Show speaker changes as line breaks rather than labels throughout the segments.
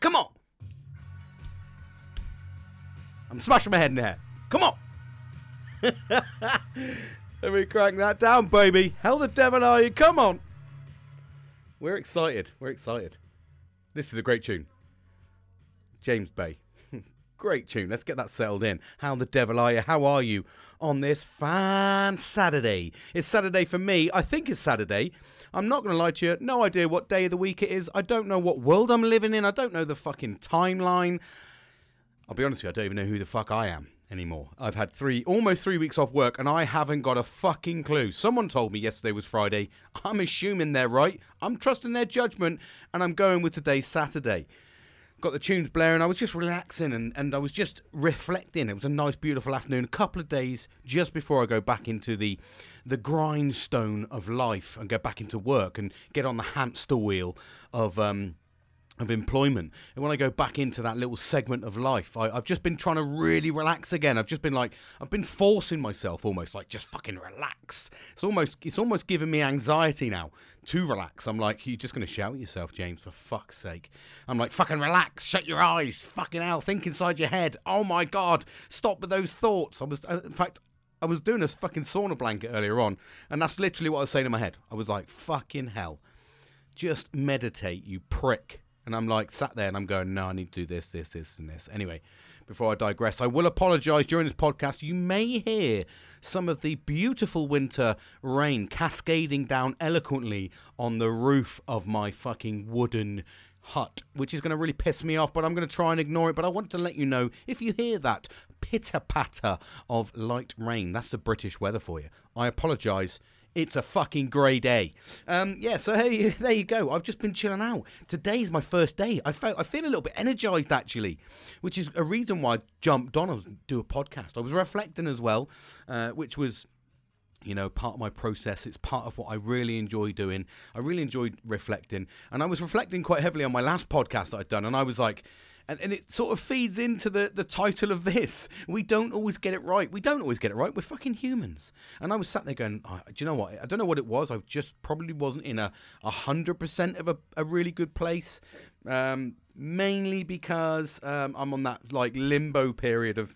Come on. I'm smashing my head in there. Come on. Let me crank that down, baby. How the devil are you? Come on. We're excited. We're excited. This is a great tune. James Bay. Great tune. Let's get that settled in. How the devil are you? How are you on this fan Saturday? It's Saturday for me. I think it's Saturday. I'm not going to lie to you. No idea what day of the week it is. I don't know what world I'm living in. I don't know the fucking timeline. I'll be honest with you, I don't even know who the fuck I am anymore. I've had three, almost three weeks off work, and I haven't got a fucking clue. Someone told me yesterday was Friday. I'm assuming they're right. I'm trusting their judgment, and I'm going with today's Saturday. Got the tunes blaring. I was just relaxing and, and I was just reflecting. It was a nice, beautiful afternoon. A couple of days just before I go back into the the grindstone of life and go back into work and get on the hamster wheel of um, of employment. And when I go back into that little segment of life, I, have just been trying to really relax again. I've just been like, I've been forcing myself almost like just fucking relax. It's almost, it's almost giving me anxiety now to relax. I'm like, you're just going to shout at yourself, James, for fuck's sake. I'm like, fucking relax, shut your eyes, fucking hell, think inside your head. Oh my God, stop with those thoughts. I was, uh, in fact, I was doing a fucking sauna blanket earlier on, and that's literally what I was saying in my head. I was like, fucking hell. Just meditate, you prick. And I'm like sat there and I'm going, no, I need to do this, this, this, and this. Anyway, before I digress, I will apologise during this podcast. You may hear some of the beautiful winter rain cascading down eloquently on the roof of my fucking wooden hut, which is going to really piss me off, but I'm going to try and ignore it. But I want to let you know if you hear that pitter patter of light rain, that's the British weather for you. I apologise it's a fucking grey day. Um, yeah, so hey, there you go. I've just been chilling out. Today's my first day. I felt I feel a little bit energized actually, which is a reason why I jumped on to do a podcast. I was reflecting as well, uh, which was you know, part of my process. It's part of what I really enjoy doing. I really enjoyed reflecting. And I was reflecting quite heavily on my last podcast that I'd done. And I was like, and, and it sort of feeds into the, the title of this. We don't always get it right. We don't always get it right. We're fucking humans. And I was sat there going, oh, do you know what? I don't know what it was. I just probably wasn't in a hundred percent of a, a really good place. Um, mainly because um, I'm on that like limbo period of,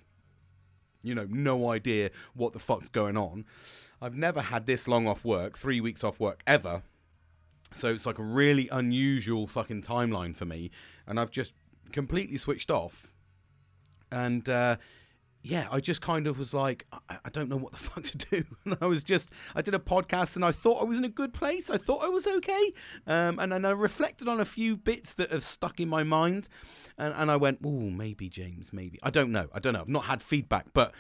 you know, no idea what the fuck's going on. I've never had this long off work, three weeks off work ever. So it's like a really unusual fucking timeline for me. And I've just completely switched off. And uh, yeah, I just kind of was like, I, I, don't know what the fuck to do. And I was just, I did a podcast and I thought I was in a good place. I thought I was okay. Um, and then I reflected on a few bits that have stuck in my mind. And, and I went, oh, maybe, James, maybe. I don't know. I don't know. I've not had feedback. But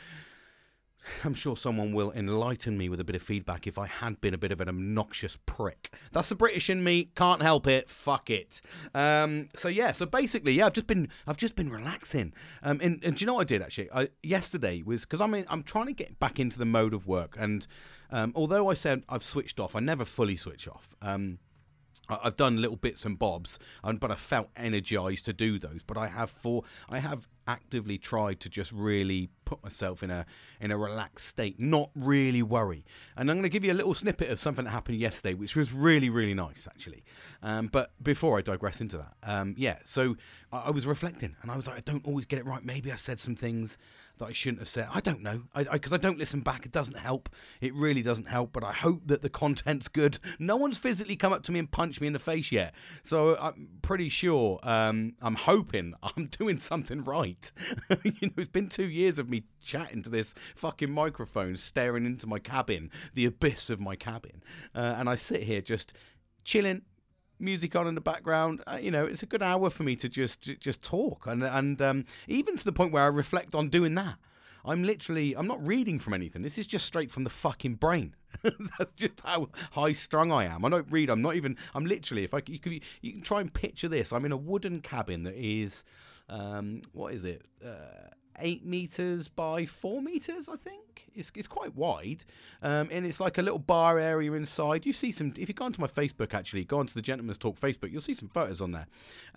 I'm sure someone will enlighten me with a bit of feedback if I had been a bit of an obnoxious prick. That's the British in me. Can't help it. Fuck it. Um, so yeah. So basically, yeah. I've just been I've just been relaxing. Um, and, and do you know what I did actually? I, yesterday was because I mean I'm trying to get back into the mode of work, and um, although I said I've switched off, I never fully switch off. Um, I've done little bits and bobs, but I felt energized to do those. But I have for I have actively tried to just really put myself in a in a relaxed state, not really worry. And I'm going to give you a little snippet of something that happened yesterday, which was really really nice actually. Um, but before I digress into that, um, yeah, so I, I, was reflecting, and I was like, I don't always get it right. Maybe I said some things that I shouldn't have said. I don't know, because I, I, I don't listen back. It doesn't help. It really doesn't help. But I hope that the content's good. No one's physically come up to me and punched me in the face yet, so I'm pretty sure. Um, I'm hoping I'm doing something right. you know, it's been two years of me chatting to this fucking microphone, staring into my cabin, the abyss of my cabin, uh, and I sit here just chilling music on in the background. Uh, you know, it's a good hour for me to just just talk, and and um, even to the point where I reflect on doing that. I'm literally, I'm not reading from anything. This is just straight from the fucking brain. That's just how high strung I am. I don't read. I'm not even. I'm literally. If I you can you can try and picture this. I'm in a wooden cabin that is, um, what is it? Uh, eight meters by four meters, I think. It's, it's quite wide, um, and it's like a little bar area inside. You see some. If you go onto my Facebook, actually, go onto the Gentleman's Talk Facebook, you'll see some photos on there,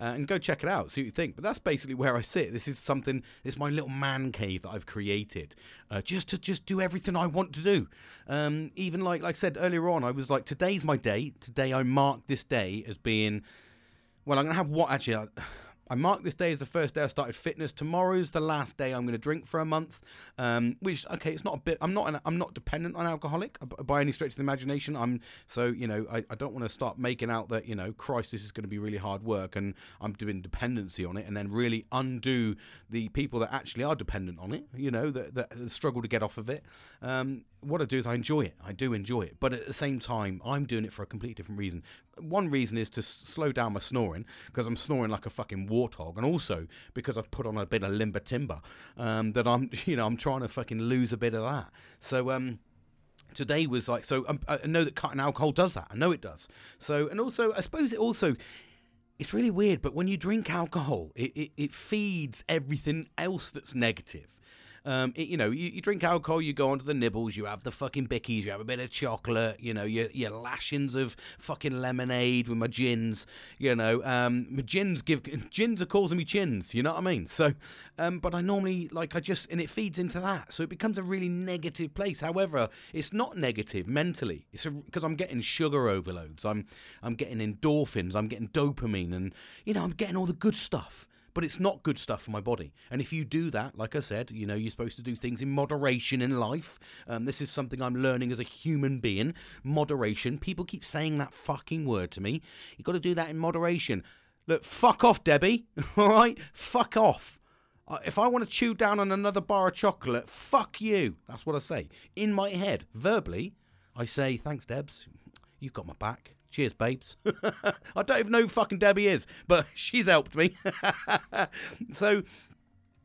uh, and go check it out. See what you think. But that's basically where I sit. This is something. It's my little man cave that I've created, uh, just to just do everything I want to do. Um, even like like I said earlier on, I was like, today's my day. Today I mark this day as being. Well, I'm gonna have what actually. I, I mark this day as the first day I started fitness. Tomorrow's the last day I'm going to drink for a month. Um, which okay, it's not a bit. I'm not. An, I'm not dependent on alcoholic by any stretch of the imagination. I'm so you know. I, I don't want to start making out that you know, Christ, this is going to be really hard work, and I'm doing dependency on it, and then really undo the people that actually are dependent on it. You know, that that struggle to get off of it. Um, what I do is I enjoy it. I do enjoy it, but at the same time, I'm doing it for a completely different reason. One reason is to slow down my snoring because I'm snoring like a fucking warthog, and also because I've put on a bit of limber timber. Um, that I'm, you know, I'm trying to fucking lose a bit of that. So, um, today was like so um, i know that cutting alcohol does that i know it does so and also i suppose it also it's really weird but when you drink alcohol it, it, it feeds everything else that's negative um, it, you know, you, you, drink alcohol, you go onto the nibbles, you have the fucking bickies, you have a bit of chocolate, you know, your, your lashings of fucking lemonade with my gins, you know. Um, my gins give, gins are causing me chins, you know what I mean? So, um, but I normally, like, I just, and it feeds into that. So it becomes a really negative place. However, it's not negative mentally. It's because I'm getting sugar overloads. I'm, I'm getting endorphins. I'm getting dopamine and, you know, I'm getting all the good stuff but it's not good stuff for my body. And if you do that, like I said, you know, you're supposed to do things in moderation in life. Um, this is something I'm learning as a human being. Moderation. People keep saying that fucking word to me. You've got to do that in moderation. Look, fuck off, Debbie. All right? Fuck off. Uh, if I want to chew down on another bar of chocolate, fuck you. That's what I say. In my head, verbally, I say, thanks, Debs. You've got my back. Cheers, babes. I don't even know who fucking Debbie is, but she's helped me. so,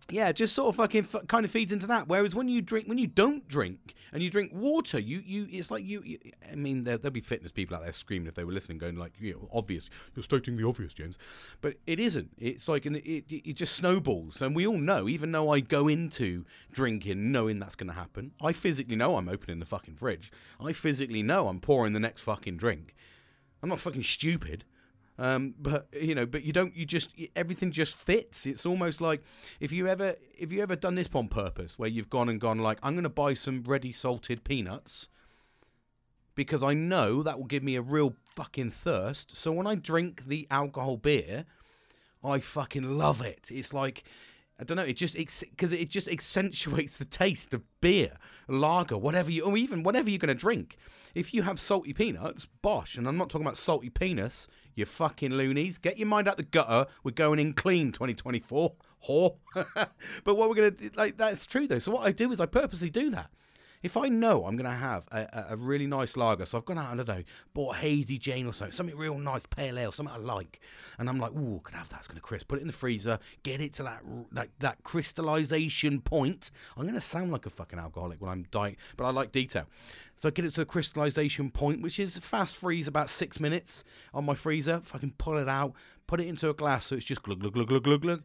yeah, just sort of fucking f- kind of feeds into that. Whereas when you drink, when you don't drink and you drink water, you you it's like you. you I mean, there, will be fitness people out there screaming if they were listening, going like, you know, obvious. You're stating the obvious, James, but it isn't. It's like an, it it just snowballs, and we all know. Even though I go into drinking knowing that's going to happen, I physically know I'm opening the fucking fridge. I physically know I'm pouring the next fucking drink. I'm not fucking stupid. Um, but you know, but you don't. You just everything just fits. It's almost like if you ever if you ever done this on purpose, where you've gone and gone like, I'm going to buy some ready salted peanuts because I know that will give me a real fucking thirst. So when I drink the alcohol beer, I fucking love it. It's like I don't know. It just because it just accentuates the taste of beer, lager, whatever you, or even whatever you're going to drink. If you have salty peanuts, bosh. And I'm not talking about salty penis. You fucking loonies, get your mind out the gutter. We're going in clean 2024, whore. but what we're going to like that's true though. So what I do is I purposely do that. If I know I'm going to have a, a, really nice lager, so I've gone out, I don't know, bought Hazy Jane or something, something real nice, pale ale, something I like, and I'm like, ooh, I could have that, it's going to crisp. Put it in the freezer, get it to that that, that crystallization point. I'm going to sound like a fucking alcoholic when I'm dying, but I like detail. So I get it to the crystallization point, which is fast freeze about six minutes on my freezer. Fucking pull it out, put it into a glass so it's just glug glug glug glug glug glug.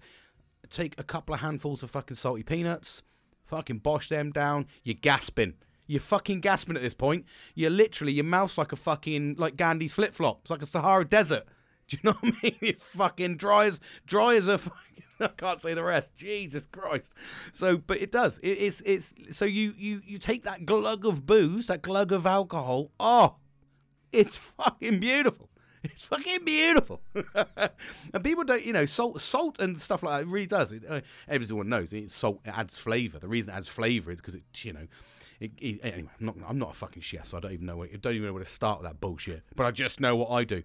Take a couple of handfuls of fucking salty peanuts Fucking bosh them down. You're gasping. You're fucking gasping at this point. You're literally, your mouth's like a fucking, like Gandhi's flip flop. It's like a Sahara desert. Do you know what I mean? It's fucking dry as, dry as a fucking, I can't say the rest. Jesus Christ. So, but it does. It, it's, it's, so you, you, you take that glug of booze, that glug of alcohol. Oh, it's fucking beautiful. It's fucking beautiful. and people don't, you know, salt, salt and stuff like that. It really does. It, uh, everyone knows it, salt it adds flavour. The reason it adds flavour is because it, you know, it, it, anyway. I'm not, I'm not a fucking chef, so I don't even know. I don't even know where to start with that bullshit. But I just know what I do.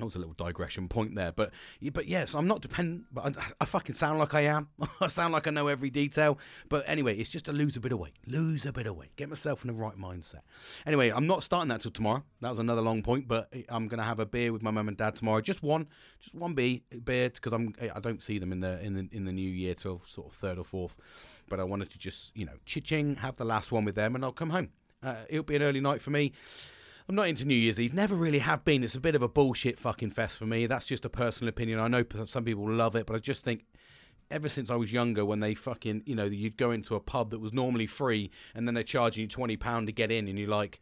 That was a little digression point there, but but yes, I'm not dependent. But I, I fucking sound like I am. I sound like I know every detail. But anyway, it's just to lose a bit of weight, lose a bit of weight, get myself in the right mindset. Anyway, I'm not starting that till tomorrow. That was another long point, but I'm gonna have a beer with my mum and dad tomorrow. Just one, just one beer, beer, because I'm I don't see them in the in the in the new year till sort of third or fourth. But I wanted to just you know ching have the last one with them, and I'll come home. Uh, it'll be an early night for me. I'm not into New Year's Eve. Never really have been. It's a bit of a bullshit fucking fest for me. That's just a personal opinion. I know some people love it, but I just think ever since I was younger, when they fucking, you know, you'd go into a pub that was normally free, and then they're charging you twenty pound to get in, and you're like,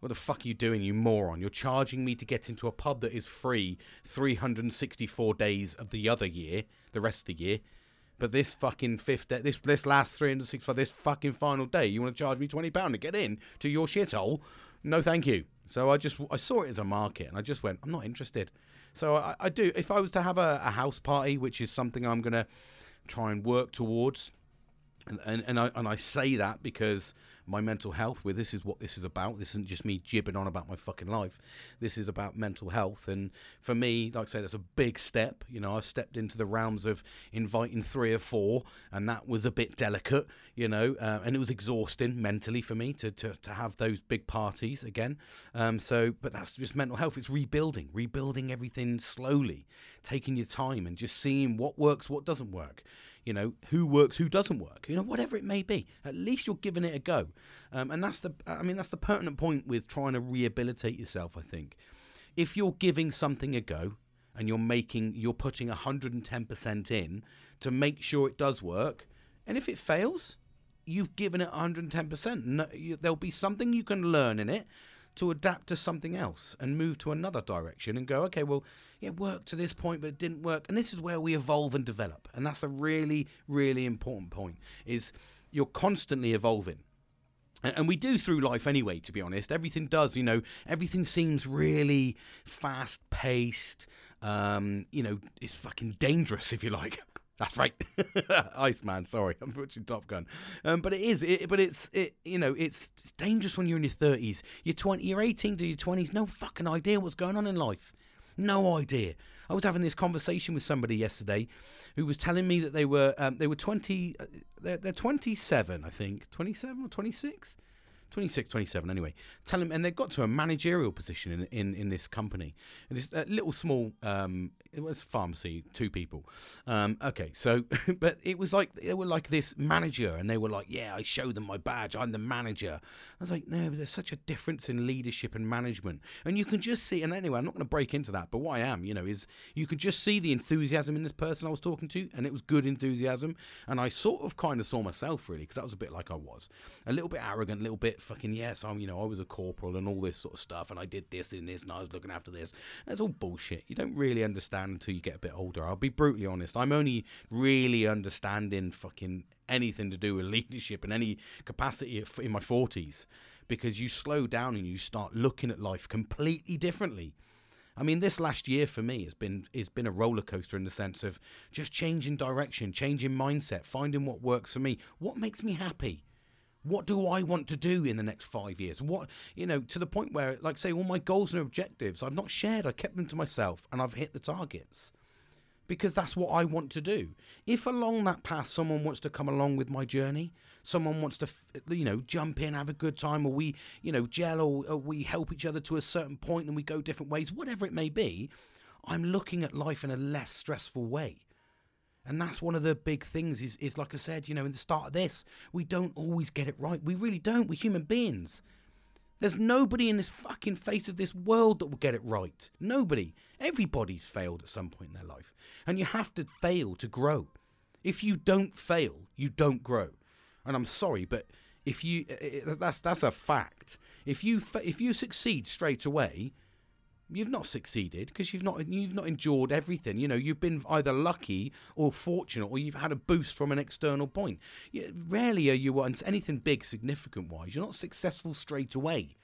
what the fuck are you doing, you moron? You're charging me to get into a pub that is free 364 days of the other year, the rest of the year. But this fucking fifth day, this this last 365, this fucking final day, you want to charge me twenty pound to get in to your shithole? No, thank you. So I just I saw it as a market, and I just went, I'm not interested. So I, I do. If I was to have a, a house party, which is something I'm gonna try and work towards, and and, I and I say that because my mental health where this is what this is about. This isn't just me jibbing on about my fucking life. This is about mental health. And for me like i say that's a big step. You know i've stepped into the realms of inviting three or four and that was a bit delicate you know uh, and it was exhausting mentally for me to, to, to have those big parties again. Um, so but that's just mental health. It's rebuilding rebuilding everything slowly taking your time and just seeing what works what doesn't work you know who works who doesn't work you know whatever it may be. At least you're giving it a go. Um, and that's the i mean that's the pertinent point with trying to rehabilitate yourself i think. If you're giving something a go and you're making you're putting 110% in to make sure it does work and if it fails you've given it 110% no, you, there'll be something you can learn in it to adapt to something else and move to another direction and go, okay, well, it worked to this point, but it didn't work. And this is where we evolve and develop. And that's a really, really important point is you're constantly evolving. And we do through life anyway, to be honest. Everything does, you know, everything seems really fast paced. Um, you know, it's fucking dangerous, if you like. That's right, Iceman. Sorry, I'm watching Top Gun. Um, but it is. It, but it's. It. You know, it's, it's dangerous when you're in your 30s. You're 20. You're 18 to your 20s. No fucking idea what's going on in life. No idea. I was having this conversation with somebody yesterday, who was telling me that they were um, they were 20. Uh, they're, they're 27, I think. 27 or 26. 26, 27 anyway. Tell him, and they got to a managerial position in in, in this company. And this uh, little small, um, it was pharmacy, two people. Um, okay, so, but it was like, they were like this manager, and they were like, yeah, I show them my badge, I'm the manager. I was like, no, there's such a difference in leadership and management. And you can just see, and anyway, I'm not going to break into that, but what I am, you know, is you could just see the enthusiasm in this person I was talking to, and it was good enthusiasm. And I sort of kind of saw myself really, because that was a bit like I was. A little bit arrogant, a little bit fucking yes, I'm you know I was a corporal and all this sort of stuff, and I did this and this, and I was looking after this. That's all bullshit. You don't really understand until you get a bit older. I'll be brutally honest. I'm only really understanding fucking anything to do with leadership in any capacity in my forties, because you slow down and you start looking at life completely differently. I mean, this last year for me has been has been a roller coaster in the sense of just changing direction, changing mindset, finding what works for me, what makes me happy. What do I want to do in the next five years? What, you know, to the point where, like, say, all my goals and objectives I've not shared, I kept them to myself and I've hit the targets because that's what I want to do. If along that path someone wants to come along with my journey, someone wants to, you know, jump in, have a good time, or we, you know, gel or, or we help each other to a certain point and we go different ways, whatever it may be, I'm looking at life in a less stressful way. And that's one of the big things is, is like I said, you know, in the start of this, we don't always get it right. We really don't. We're human beings. There's nobody in this fucking face of this world that will get it right. Nobody. Everybody's failed at some point in their life. And you have to fail to grow. If you don't fail, you don't grow. And I'm sorry, but if you eh, eh, that's that's a fact. If you if you succeed straight away, you've not succeeded because you've not you've not endured everything. You know, you've been either lucky or fortunate, or you've had a boost from an external point. You, rarely are you on anything big, significant wise. You're not successful straight away.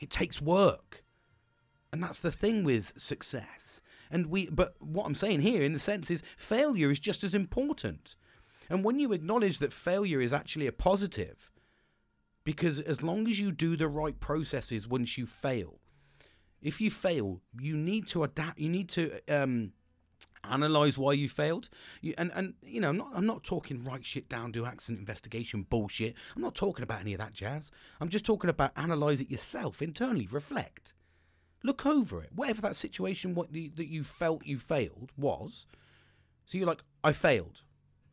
It takes work, and that's the thing with success. And we, but what I'm saying here, in the sense, is failure is just as important. And when you acknowledge that failure is actually a positive, because as long as you do the right processes once you fail, if you fail, you need to adapt. You need to um, analyze why you failed. You, and and you know, I'm not I'm not talking write shit down, do accident investigation bullshit. I'm not talking about any of that jazz. I'm just talking about analyze it yourself internally, reflect, look over it, whatever that situation what the, that you felt you failed was. So you're like, I failed.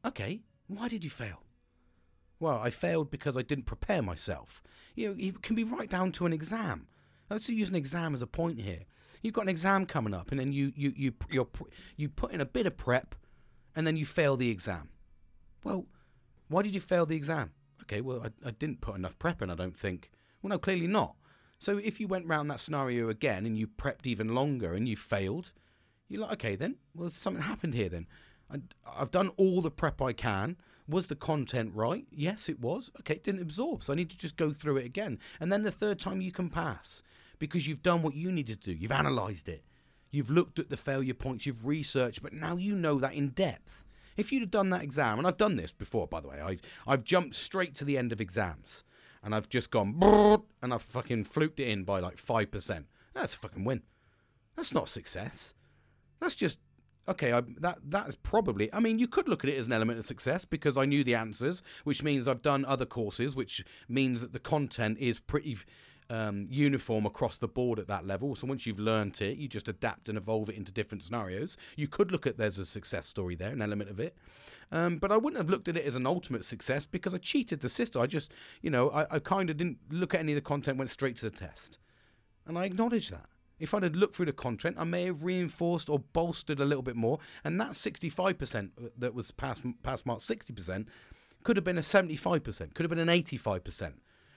Okay, why did you fail? Well, I failed because I didn't prepare myself. You know, it can be right down to an exam. Let's use an exam as a point here. You've got an exam coming up, and then you you you you you put in a bit of prep, and then you fail the exam. Well, why did you fail the exam? Okay, well, I, I didn't put enough prep in, I don't think. Well, no, clearly not. So if you went round that scenario again and you prepped even longer and you failed, you're like, okay, then, well, something happened here then. I, I've done all the prep I can. Was the content right? Yes, it was. Okay, it didn't absorb, so I need to just go through it again. And then the third time you can pass because you've done what you needed to do. You've analysed it. You've looked at the failure points. You've researched, but now you know that in depth. If you'd have done that exam, and I've done this before, by the way, I've I've jumped straight to the end of exams, and I've just gone and I've fucking fluked it in by like five percent. That's a fucking win. That's not success. That's just okay, I, that that's probably. I mean, you could look at it as an element of success because I knew the answers, which means I've done other courses, which means that the content is pretty um, uniform across the board at that level. So once you've learnt it, you just adapt and evolve it into different scenarios. You could look at there's a success story there, an element of it. Um, but I wouldn't have looked at it as an ultimate success because I cheated the system. I just, you know, I, I kind of didn't look at any of the content, went straight to the test. And I acknowledge that. If I'd have looked through the content, I may have reinforced or bolstered a little bit more. And that 65% that was past, past mark 60% could have been a 75%, could have been an 85%,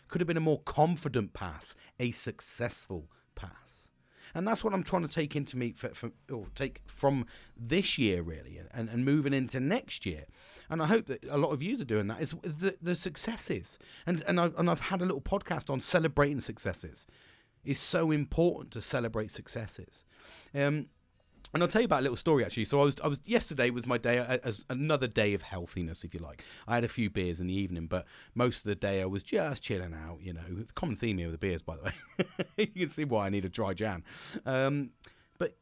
could have been a more confident pass, a successful pass. And that's what I'm trying to take into me for, for or take from this year really, and, and moving into next year. And I hope that a lot of you are doing that. Is the, the successes, and and, I, and I've had a little podcast on celebrating successes is so important to celebrate successes. Um, and I'll tell you about a little story actually. So I was, I was yesterday was my day as another day of healthiness, if you like. I had a few beers in the evening, but most of the day I was just chilling out. You know, it's a common theme here with the beers, by the way. you can see why I need a dry jan. Um, but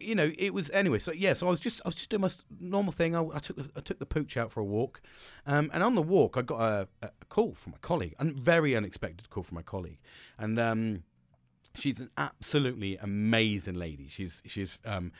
you know, it was anyway. So yeah, so I was just I was just doing my normal thing. I, I took the, I took the pooch out for a walk, um, and on the walk I got a, a call from a colleague, a very unexpected call from my colleague, and. Um, she's an absolutely amazing lady. She's she's um,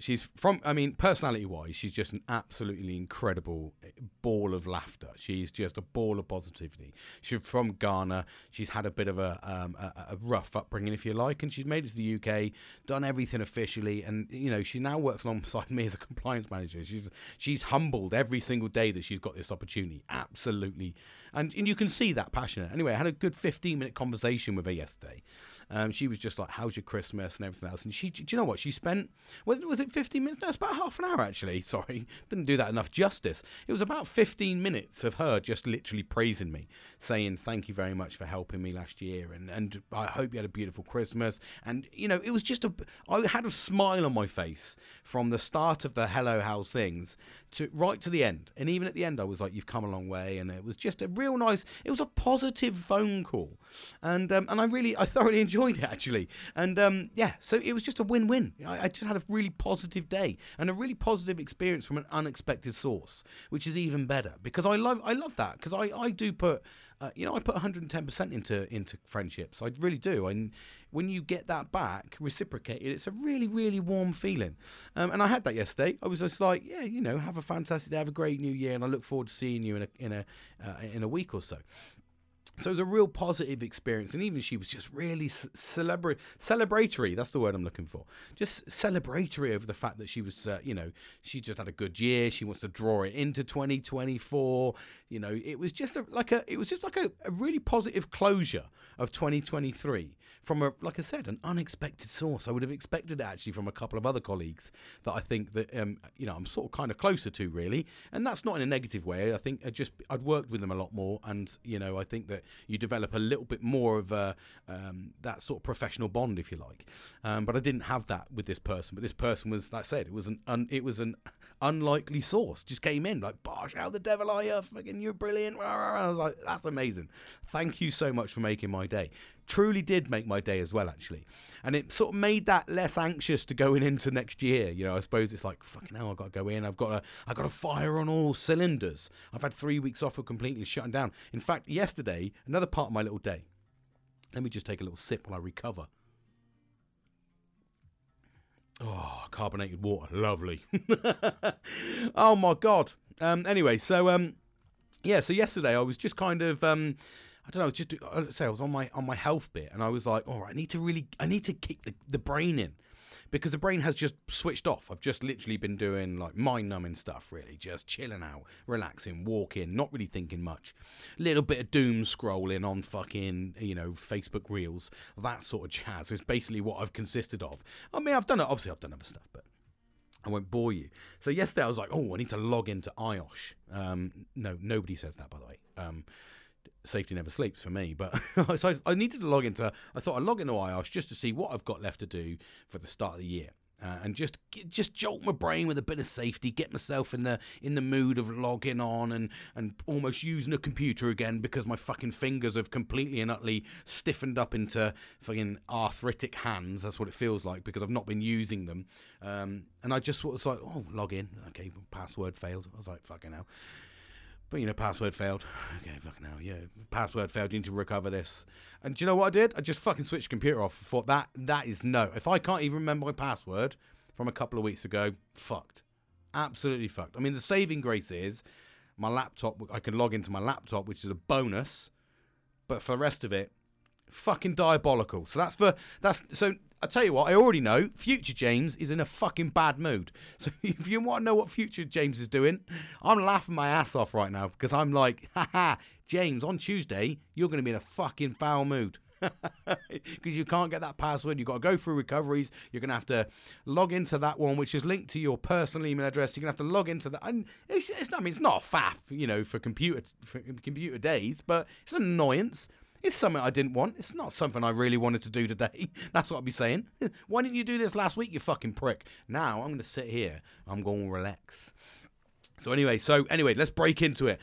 she's from i mean personality wise she's just an absolutely incredible ball of laughter. She's just a ball of positivity. She's from ghana. She's had a bit of a, um, a, a, rough upbringing if you like and she's made it to the uk done everything officially and you know she now works alongside me as a compliance manager. She's she's humbled every single day that she's got this opportunity. Absolutely. And, and you can see that passionate. Anyway i had a good 15 minute conversation with her yesterday. Um, she was just like how's your christmas and everything else? And she do you know what? She spent was, was it 15 minutes. No, it's about half an hour actually. Sorry, didn't do that enough justice. It was about 15 minutes of her just literally praising me, saying thank you very much for helping me last year, and and I hope you had a beautiful Christmas. And you know, it was just a. I had a smile on my face from the start of the Hello How's Things to right to the end. And even at the end, I was like, "You've come a long way," and it was just a real nice. It was a positive phone call, and um, and I really, I thoroughly enjoyed it actually. And um, yeah, so it was just a win-win. I, I just had a really positive day and a really positive experience from an unexpected source, which is even better because I love, I love that because I, I do put uh, you know, I put 110% into into friendships. I really do. And when you get that back reciprocated, it's a really, really warm feeling. Um, and I had that yesterday. I was just like, yeah, you know, have a fantastic day, have a great new year, and I look forward to seeing you in a in a uh, in a week or so. So it was a real positive experience, and even she was just really celebra- celebratory. That's the word I'm looking for. Just celebratory over the fact that she was, uh, you know, she just had a good year. She wants to draw it into 2024. You know, it was just a, like a, it was just like a, a really positive closure of 2023 from a, like I said, an unexpected source. I would have expected it actually from a couple of other colleagues that I think that, um, you know, I'm sort of kind of closer to really, and that's not in a negative way. I think I just I'd worked with them a lot more, and you know, I think that you develop a little bit more of a um, that sort of professional bond, if you like. Um, but I didn't have that with this person. But this person was, like I said, it was an un, it was an unlikely source. Just came in like, "Bosh, how the devil are you? Fucking, you're brilliant." I was like, "That's amazing. Thank you so much for making my day." Truly did make my day as well, actually, and it sort of made that less anxious to going into next year. You know, I suppose it's like, "Fucking hell, I've got to go in. I've got to, I've got to fire on all cylinders." I've had three weeks off of completely shutting down. In fact, yesterday, another part of my little day. Let me just take a little sip while I recover. Oh, carbonated water, lovely. oh my god. Um, anyway, so um, yeah, so yesterday I was just kind of um, I don't know, just I say I was on my on my health bit, and I was like, all right, I need to really, I need to kick the, the brain in because the brain has just switched off. I've just literally been doing like mind numbing stuff, really, just chilling out, relaxing, walking, not really thinking much. Little bit of doom scrolling on fucking, you know, Facebook Reels, that sort of jazz is basically what I've consisted of. I mean, I've done it, obviously, I've done other stuff, but. I won't bore you. So yesterday I was like, oh, I need to log into IOSH. Um, no, nobody says that, by the way. Um, safety never sleeps for me. But so I needed to log into. I thought I'd log into IOSH just to see what I've got left to do for the start of the year. Uh, and just just jolt my brain with a bit of safety, get myself in the in the mood of logging on and and almost using a computer again because my fucking fingers have completely and utterly stiffened up into fucking arthritic hands. That's what it feels like because I've not been using them. Um, and I just was like, oh, log in. Okay, password failed. I was like, fucking hell. But you know, password failed. Okay, fucking hell, yeah. Password failed. You need to recover this. And do you know what I did? I just fucking switched computer off. Thought that that is no. If I can't even remember my password from a couple of weeks ago, fucked. Absolutely fucked. I mean, the saving grace is my laptop. I can log into my laptop, which is a bonus. But for the rest of it, fucking diabolical. So that's for that's so I tell you what, I already know future James is in a fucking bad mood. So if you want to know what future James is doing, I'm laughing my ass off right now because I'm like, haha, James, on Tuesday, you're going to be in a fucking foul mood. Because you can't get that password. You've got to go through recoveries. You're going to have to log into that one, which is linked to your personal email address. You're going to have to log into that. And it's, it's, I mean, it's not a faff, you know, for computer, for computer days, but it's an annoyance. It's something I didn't want. It's not something I really wanted to do today. That's what I'd be saying. Why didn't you do this last week, you fucking prick? Now I'm going to sit here. I'm going to relax. So anyway, so anyway, let's break into it.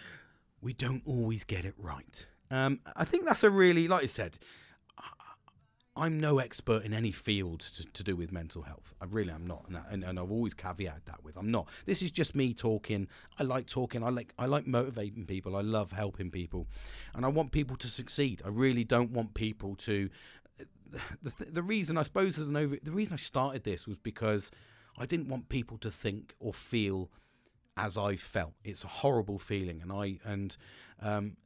We don't always get it right. Um, I think that's a really, like I said, I'm no expert in any field to, to, do with mental health. I really am not, and, and, and, I've always caveated that with I'm not. This is just me talking. I like talking. I like I like motivating people. I love helping people, and I want people to succeed. I really don't want people to. The, the, the reason I suppose as an over the reason I started this was because I didn't want people to think or feel as I felt. It's a horrible feeling, and I and um,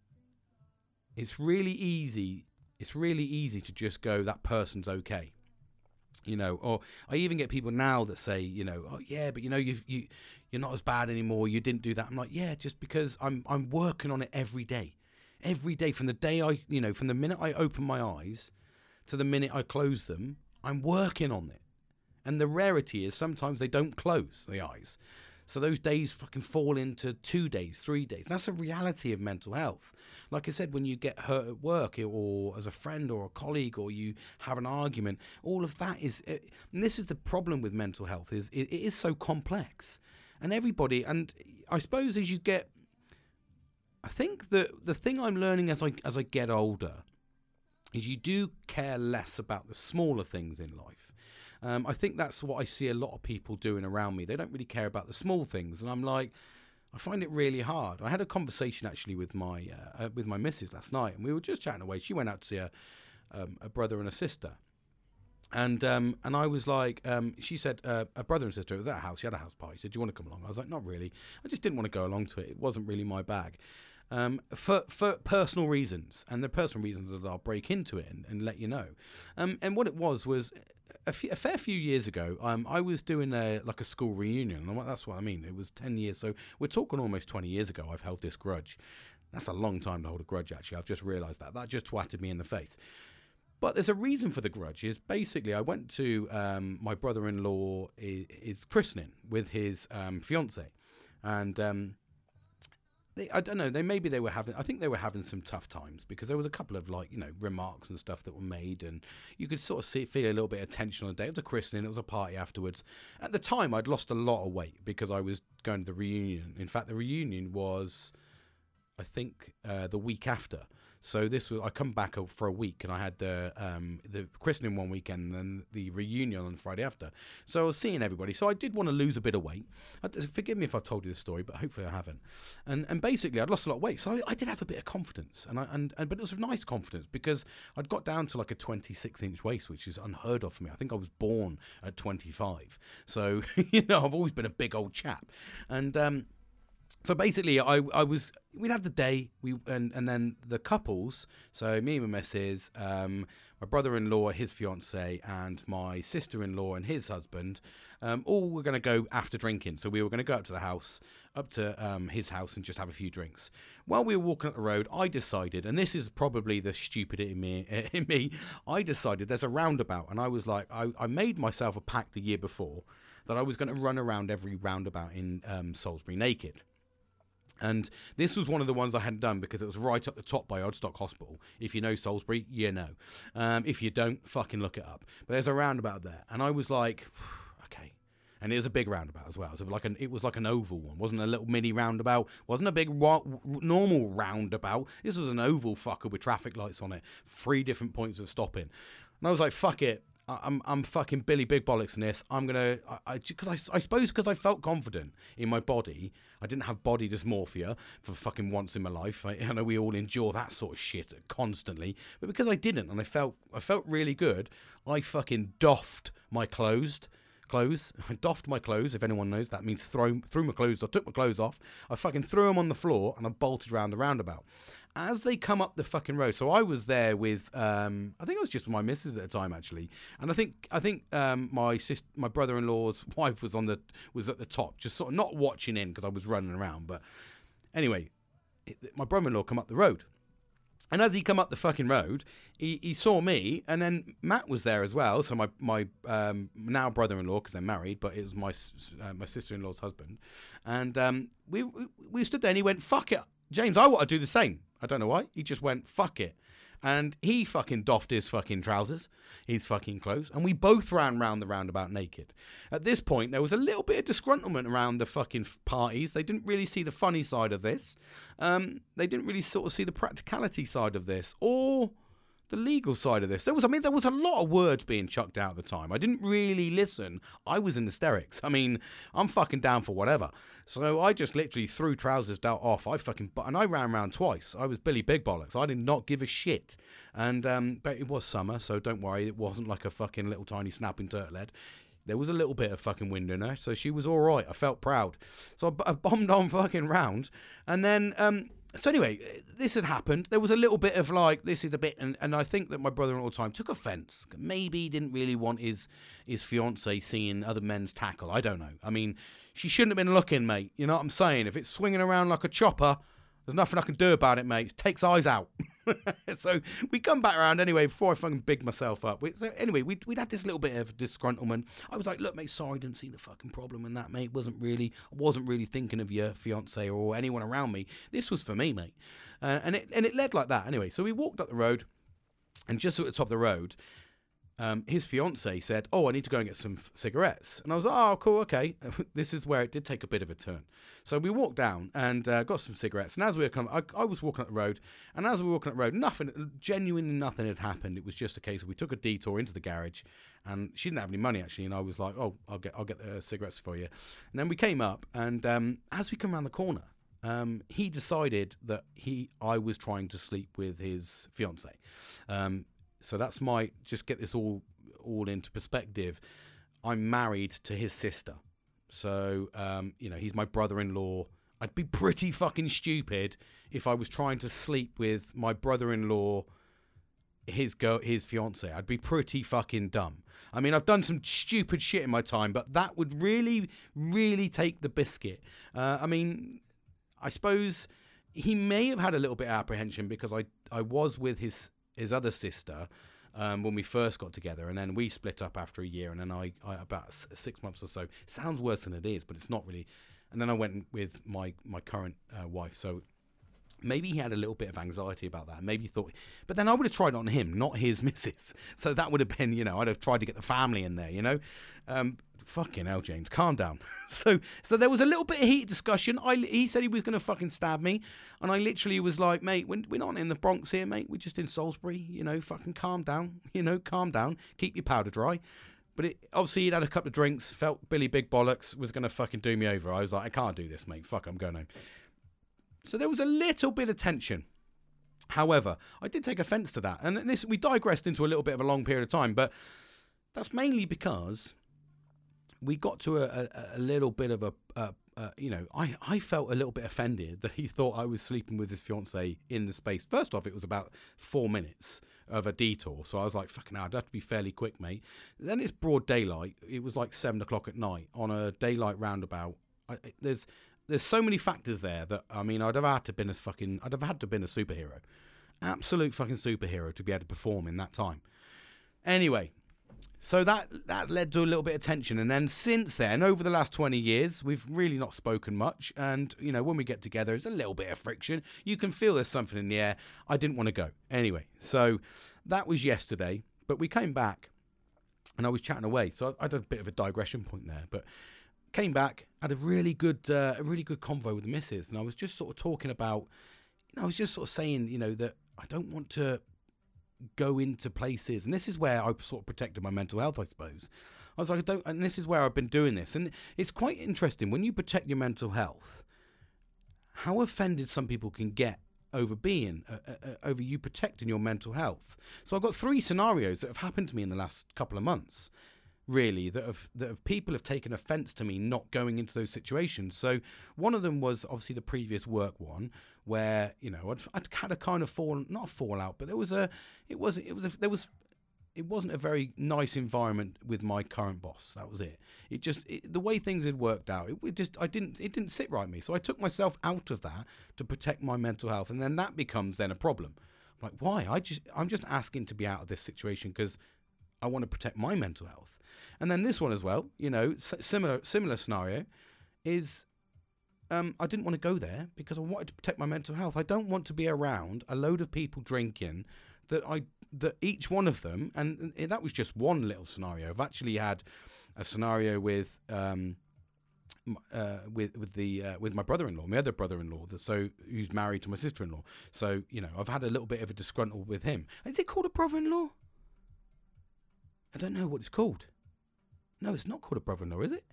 it's really easy it's really easy to just go, that person's okay. You know, or I even get people now that say, you know, oh yeah, but you know, you you you're not as bad anymore. You didn't do that. I'm like, yeah, just because I'm I'm working on it every day, every day from the day I, you know, from the minute I open my eyes to the minute I close them, I'm working on it. And the rarity is sometimes they don't close the eyes. So those days fucking fall into two days, three days. That's a reality of mental health. Like I said, when you get hurt at work or as a friend or a colleague or you have an argument, all of that is. And this is the problem with mental health is it, it is so complex, and everybody. And I suppose as you get, I think that the thing I'm learning as I as I get older is you do care less about the smaller things in life um, I think that's what I see a lot of people doing around me. They don't really care about the small things, and I'm like, I find it really hard. I had a conversation actually with my uh, uh, with my missus last night, and we were just chatting away. She went out to see a, um, a brother and a sister, and um, and I was like, um, she said uh, a brother and sister. It was at a house. She had a house party. She said, "Do you want to come along?" I was like, "Not really. I just didn't want to go along to it. It wasn't really my bag." Um, for for personal reasons, and the personal reasons that I'll break into it and, and let you know. Um, and what it was was a, few, a fair few years ago, um, I was doing a like a school reunion, and that's what I mean. It was ten years, so we're talking almost twenty years ago. I've held this grudge. That's a long time to hold a grudge. Actually, I've just realised that. That just twatted me in the face. But there's a reason for the grudge. Is basically I went to um, my brother-in-law is, christening with his um, fiance, and um, they, I don't know. They maybe they were having. I think they were having some tough times because there was a couple of like you know remarks and stuff that were made, and you could sort of see feel a little bit of tension on the day. It was a christening. It was a party afterwards. At the time, I'd lost a lot of weight because I was going to the reunion. In fact, the reunion was, I think, uh, the week after. So this was I come back for a week and I had the um, the christening one weekend and then the reunion on Friday after. So I was seeing everybody. So I did want to lose a bit of weight. I, forgive me if I've told you this story, but hopefully I haven't. And and basically I'd lost a lot of weight, so I, I did have a bit of confidence. And I and, and but it was a nice confidence because I'd got down to like a 26 inch waist, which is unheard of for me. I think I was born at 25, so you know I've always been a big old chap, and. um so basically, I I was we'd have the day we and and then the couples. So me and my missus, um, my brother-in-law, his fiance, and my sister-in-law and his husband, um, all were going to go after drinking. So we were going to go up to the house, up to um, his house, and just have a few drinks. While we were walking up the road, I decided, and this is probably the stupidity in me, in me, I decided there's a roundabout, and I was like, I, I made myself a pact the year before that I was going to run around every roundabout in um, Salisbury naked. And this was one of the ones I hadn't done because it was right up the top by Odstock Hospital. If you know Salisbury, you know. Um, if you don't, fucking look it up. But there's a roundabout there, and I was like, okay. And it was a big roundabout as well. So like an, it was like an oval one, wasn't a little mini roundabout, wasn't a big normal roundabout. This was an oval fucker with traffic lights on it, three different points of stopping. And I was like, fuck it. I'm I'm fucking Billy Big Bollocks in this. I'm gonna I because I, I, I, suppose because I felt confident in my body. I didn't have body dysmorphia for fucking once in my life. I, I know we all endure that sort of shit constantly, but because I didn't and I felt I felt really good, I fucking doffed my clothes clothes. I doffed my clothes. If anyone knows, that means throw threw my clothes. I took my clothes off. I fucking threw them on the floor and I bolted around the roundabout as they come up the fucking road. So I was there with, um, I think I was just with my missus at the time actually, and I think I think um, my sister, my brother-in-law's wife was on the was at the top, just sort of not watching in because I was running around. But anyway, it, my brother-in-law come up the road. And as he come up the fucking road, he, he saw me, and then Matt was there as well. So my my um, now brother-in-law, because they're married, but it was my uh, my sister-in-law's husband, and um, we, we we stood there, and he went, "Fuck it, James, I want to do the same." I don't know why. He just went, fuck it. And he fucking doffed his fucking trousers, his fucking clothes, and we both ran round the roundabout naked. At this point, there was a little bit of disgruntlement around the fucking parties. They didn't really see the funny side of this. Um, they didn't really sort of see the practicality side of this, or the legal side of this. There was, I mean, there was a lot of words being chucked out at the time. I didn't really listen. I was in hysterics. I mean, I'm fucking down for whatever. So I just literally threw trousers down off. I fucking and I ran around twice. I was Billy Big Bollocks. I did not give a shit. And um, but it was summer, so don't worry. It wasn't like a fucking little tiny snapping turtle head. There was a little bit of fucking wind in her, so she was all right. I felt proud. So I, I bombed on fucking round, and then um, so anyway, this had happened. There was a little bit of like, this is a bit, and, and I think that my brother-in-law time took offence. Maybe he didn't really want his his fiance seeing other men's tackle. I don't know. I mean, she shouldn't have been looking, mate. You know what I'm saying? If it's swinging around like a chopper, there's nothing I can do about it, mate. It takes eyes out. so we come back around anyway before I fucking big myself up. We, so anyway, we'd, we'd had this little bit of disgruntlement. I was like, look, mate, sorry, I didn't see the fucking problem in that, mate. Wasn't really, I wasn't really thinking of your fiance or anyone around me. This was for me, mate. Uh, and it and it led like that anyway. So we walked up the road, and just at the top of the road, um, his fiance said, "Oh, I need to go and get some f- cigarettes," and I was like, "Oh, cool, okay." this is where it did take a bit of a turn. So we walked down and uh, got some cigarettes, and as we were coming, I, I, was walking up the road, and as we were walking up the road, nothing, genuinely nothing had happened. It was just a case of we took a detour into the garage, and she didn't have any money actually, and I was like, "Oh, I'll get, I'll get the cigarettes for you," and then we came up, and um, as we come around the corner. Um, he decided that he I was trying to sleep with his fiance. Um, so that's my just get this all all into perspective. I'm married to his sister, so um, you know he's my brother-in-law. I'd be pretty fucking stupid if I was trying to sleep with my brother-in-law, his girl, his fiance. I'd be pretty fucking dumb. I mean, I've done some stupid shit in my time, but that would really, really take the biscuit. Uh, I mean, I suppose he may have had a little bit of apprehension because I I was with his his other sister um, when we first got together, and then we split up after a year, and then I, I about six months or so. Sounds worse than it is, but it's not really. And then I went with my my current uh, wife, so maybe he had a little bit of anxiety about that. Maybe he thought, but then I would have tried on him, not his missus. So that would have been, you know, I'd have tried to get the family in there, you know. Um, fucking hell, James, calm down. so, so there was a little bit of heat discussion. I, he said he was going to fucking stab me, and I literally was like, mate, we're, not in the Bronx here, mate. We're just in Salisbury. You know, fucking calm down. You know, calm down. Keep your powder dry. But it, obviously, he'd had a couple of drinks, felt Billy Big Bollocks was going to fucking do me over. I was like, I can't do this, mate. Fuck, I'm going home. So there was a little bit of tension. However, I did take offence to that, and this we digressed into a little bit of a long period of time, but that's mainly because we got to a, a, a little bit of a, a, you know, I, I felt a little bit offended that he thought I was sleeping with his fiance in the space. First off, it was about four minutes of a detour, so I was like, "Fucking hell, I'd have to be fairly quick, mate." Then it's broad daylight. It was like seven o'clock at night on a daylight roundabout. I, there's there's so many factors there that I mean, I'd have had to been a fucking, I'd have had to been a superhero, absolute fucking superhero to be able to perform in that time. Anyway, so that that led to a little bit of tension, and then since then, over the last twenty years, we've really not spoken much. And you know, when we get together, there's a little bit of friction. You can feel there's something in the air. I didn't want to go anyway. So that was yesterday, but we came back, and I was chatting away. So I, I had a bit of a digression point there, but came back, had a really good, uh, a really good convo with the missus, and I was just sort of talking about, you know, I was just sort of saying, you know, that I don't want to go into places, and this is where I sort of protected my mental health, I suppose. I was like, I don't, and this is where I've been doing this, and it's quite interesting when you protect your mental health. How offended some people can get over being uh, uh, uh, over you protecting your mental health. So I've got three scenarios that have happened to me in the last couple of months, really that have that have people have taken offence to me not going into those situations. So one of them was obviously the previous work one, where you know I'd, I'd had a kind of fall not a fallout, but there was a it was it was a, there was it wasn't a very nice environment with my current boss. That was it. It just it, the way things had worked out. It, it, just I didn't it didn't sit right with me. So I took myself out of that to protect my mental health, and then that becomes then a problem. I'm like why? I just I'm just asking to be out of this situation because I want to protect my mental health. And then this one as well, you know, similar similar scenario is um, I didn't want to go there because I wanted to protect my mental health. I don't want to be around a load of people drinking that I that each one of them, and, that was just one little scenario. I've actually had a scenario with. Um, uh, with with the uh, with my brother-in-law, my other brother-in-law, that so who's married to my sister-in-law. So you know, I've had a little bit of a disgruntle with him. Is it called a brother-in-law? I don't know what it's called. No, it's not called a brother-in-law, is it?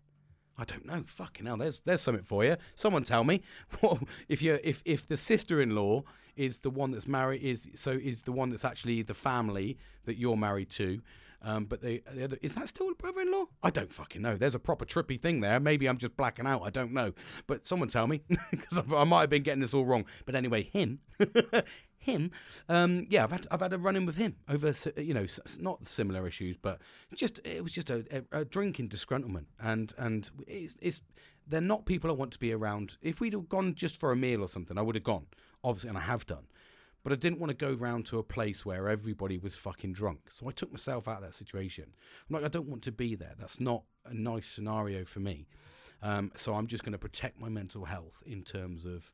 I don't know. Fucking hell, there's there's something for you. Someone tell me. if you if if the sister-in-law is the one that's married is so is the one that's actually the family that you're married to. Um, but the other, is that still a brother-in-law? I don't fucking know. There's a proper trippy thing there. Maybe I'm just blacking out. I don't know. But someone tell me because I might have been getting this all wrong. But anyway, him, him, um, yeah, I've had I've had a run in with him over you know not similar issues, but just it was just a, a, a drinking disgruntlement, and and it's, it's they're not people I want to be around. If we'd have gone just for a meal or something, I would have gone, obviously, and I have done. But I didn't want to go round to a place where everybody was fucking drunk. So I took myself out of that situation. I'm like, I don't want to be there. That's not a nice scenario for me. Um, so I'm just going to protect my mental health in terms of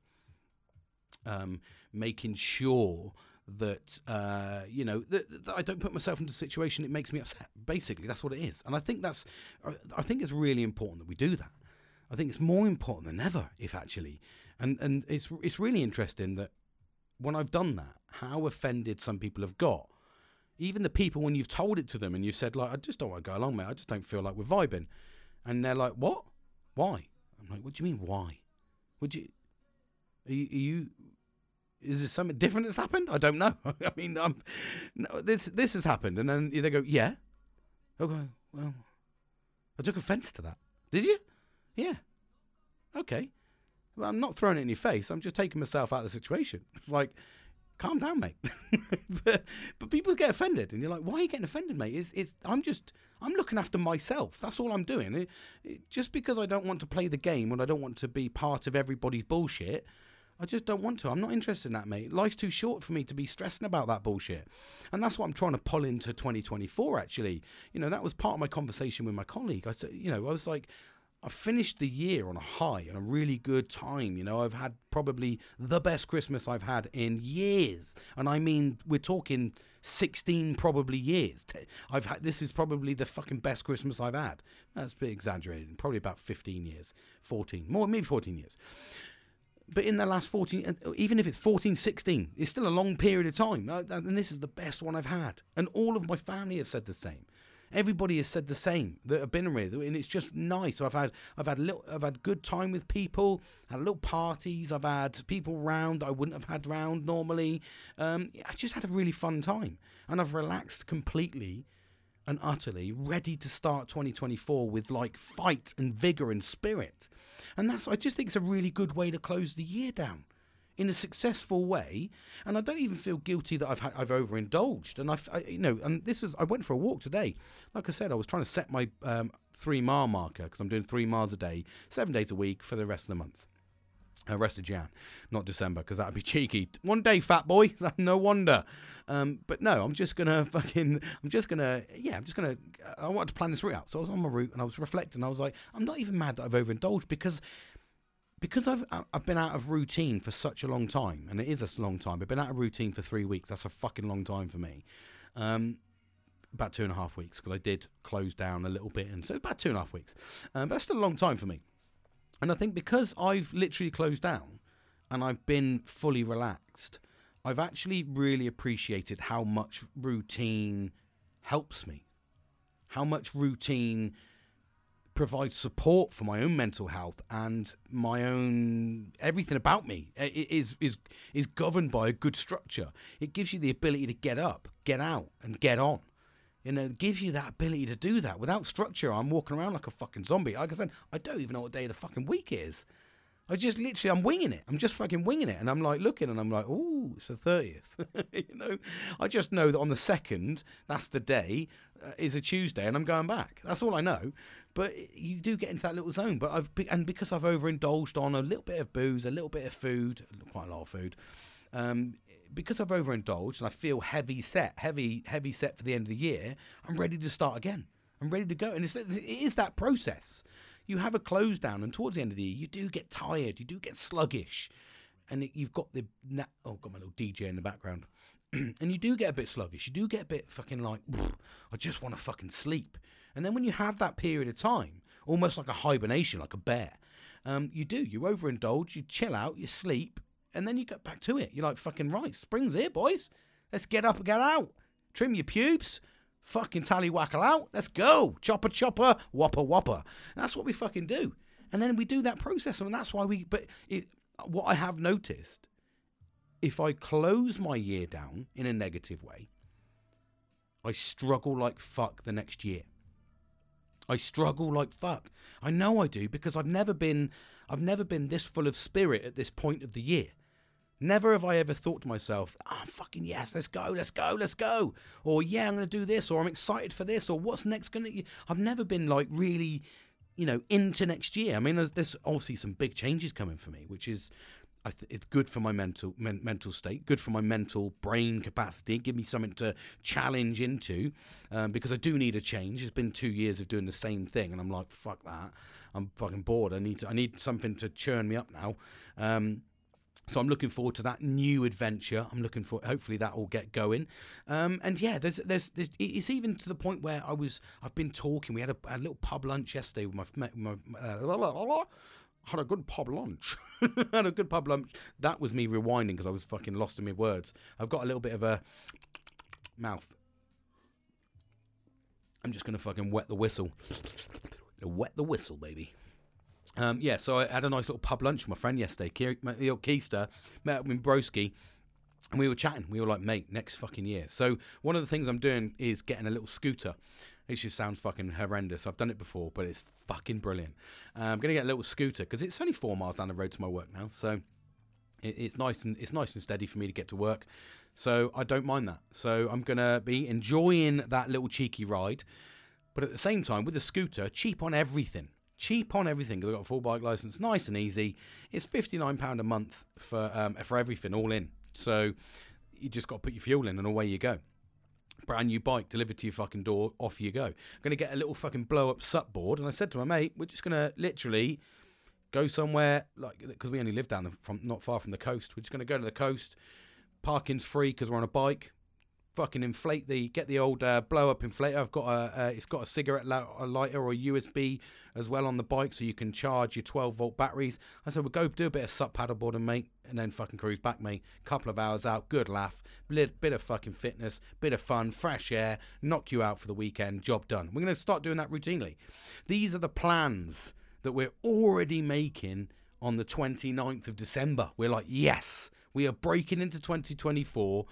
um, making sure that uh, you know that, that, I don't put myself into a situation it makes me upset. Basically, that's what it is, and I think that's I think it's really important that we do that. I think it's more important than ever, if actually, and and it's it's really interesting that when I've done that, how offended some people have got. Even the people when you've told it to them and you've said like, I just don't want to go along, mate. I just don't feel like we're vibing, and they're like, what? Why? I'm like, what do you mean why? Would you? Are you, are you is there something different that's happened? I don't know. I mean, um, no, this this has happened, and then they go, yeah. Okay, well, I took offence to that. Did you? Yeah. Okay. I'm not throwing it in your face. I'm just taking myself out of the situation. It's like, calm down, mate. but, but people get offended, and you're like, why are you getting offended, mate? It's it's I'm just I'm looking after myself. That's all I'm doing. It, it, just because I don't want to play the game and I don't want to be part of everybody's bullshit I just don't want to. I'm not interested in that, mate. Life's too short for me to be stressing about that bullshit. And that's what I'm trying to pull into 2024, actually. You know, that was part of my conversation with my colleague. I said, you know, I was like, I finished the year on a high and a really good time. You know, I've had probably the best Christmas I've had in years. And I mean, we're talking 16 probably years. I've had this is probably the fucking best Christmas I've had. That's a bit exaggerated. Probably about 15 years, 14, more maybe 14 years but in the last 14, uh, even if it's 14, 16, it's still a long period of time. And this is the best one I've had. And all of my family have said the same. Everybody has said the same that I've been with, and it's just nice. I've had, I've had, little, I've had good time with people, had little parties. I've had people round I wouldn't have had round normally. Um, I just had a really fun time, and I've relaxed completely and utterly ready to start 2024 with like fight and vigor and spirit. And that's, I just think it's a really good way to close the year down in a successful way. And I don't even feel guilty that I've had, I've overindulged. And I've, I, you know, and this is, I went for a walk today. Like I said, I was trying to set my um, three mile marker because I'm doing three miles a day, seven days a week for the rest of the month. Uh, rest of Jan, not December, because that'd be cheeky. One day, fat boy. no wonder. Um, but no, I'm just gonna fucking. I'm just gonna. Yeah, I'm just gonna. I wanted to plan this route out, so I was on my route and I was reflecting. I was like, I'm not even mad that I've overindulged because because I've I've been out of routine for such a long time, and it is a long time. I've been out of routine for three weeks. That's a fucking long time for me. Um, about two and a half weeks because I did close down a little bit, and so about two and a half weeks. Um, but that's still a long time for me. And I think because I've literally closed down and I've been fully relaxed, I've actually really appreciated how much routine helps me, how much routine provides support for my own mental health and my own everything about me is is is governed by a good structure. It gives you the ability to get up, get out, and get on. You know, it gives you that ability to do that. Without structure, I'm walking around like a fucking zombie. Like I said, I don't even know what day of the fucking week is. I just literally, I'm winging it. I'm just fucking winging it. And I'm like looking and I'm like, oh, it's the 30th. you know, I just know that on the 2nd, that's the day, uh, is a Tuesday and I'm going back. That's all I know. But you do get into that little zone. But I've, and because I've overindulged on a little bit of booze, a little bit of food, quite a lot of food, um, because I've overindulged and I feel heavy set, heavy, heavy set for the end of the year, I'm ready to start again. I'm ready to go. And it's, it is that process. You have a close down, and towards the end of the year, you do get tired, you do get sluggish. And it, you've got the. Oh, got my little DJ in the background. and you do get a bit sluggish. You do get a bit fucking like, I just want to fucking sleep. And then when you have that period of time, almost like a hibernation, like a bear, um, you do. You overindulge, you chill out, you sleep, and then you get back to it. You're like, fucking right, spring's here, boys. Let's get up and get out. Trim your pubes. Fucking tallywhackle out. Let's go. Chopper, chopper, whopper, whopper. that's what we fucking do. And then we do that process. And that's why we, but it, what I have noticed, if I close my year down in a negative way, I struggle like fuck the next year. I struggle like fuck. I know I do because I've never been I've never been this full of spirit at this point of the year. Never have I ever thought to myself, ah, oh, fucking yes, let's go, let's go, let's go. Or yeah, I'm going to do this, or I'm excited for this, or what's next going to. I've never been like really, you know, into next year. I mean, there's, there's obviously some big changes coming for me, which is. Th- it's good for my mental men- mental state, good for my mental brain capacity. Give me something to challenge into, um, because I do need a change. It's been two years of doing the same thing, and I'm like, fuck that. I'm fucking bored. I need to, I need something to churn me up now. Um, so I'm looking forward to that new adventure. I'm looking for hopefully that will get going. Um, and yeah, there's, there's, there's it's even to the point where I was I've been talking. We had a, a little pub lunch yesterday with my, my uh, had a good pub lunch. had a good pub lunch. That was me rewinding because I was fucking lost in my words. I've got a little bit of a mouth. I'm just gonna fucking wet the whistle. Wet the whistle, baby. Um, yeah, so I had a nice little pub lunch with my friend yesterday, Keister, met up with Broski, and we were chatting. We were like, mate, next fucking year. So one of the things I'm doing is getting a little scooter. It just sounds fucking horrendous. I've done it before, but it's fucking brilliant. Uh, I'm gonna get a little scooter because it's only four miles down the road to my work now, so it, it's nice and it's nice and steady for me to get to work. So I don't mind that. So I'm gonna be enjoying that little cheeky ride, but at the same time with the scooter, cheap on everything cheap on everything because I've got a full bike license, nice and easy. It's fifty nine pound a month for um, for everything, all in. So you just got to put your fuel in and away you go. Brand new bike delivered to your fucking door, off you go. I'm gonna get a little fucking blow up sup board, and I said to my mate, we're just gonna literally go somewhere like because we only live down the, from not far from the coast. We're just gonna go to the coast. Parking's free because we're on a bike fucking inflate the get the old uh, blow up inflator. I've got a uh, it's got a cigarette lighter or USB as well on the bike, so you can charge your 12 volt batteries. I said we'll go do a bit of sup paddleboarding, mate, and then fucking cruise back, mate. Couple of hours out, good laugh, bit, bit of fucking fitness, bit of fun, fresh air, knock you out for the weekend, job done. We're gonna start doing that routinely. These are the plans that we're already making on the 29th of December. We're like, yes, we are breaking into 2024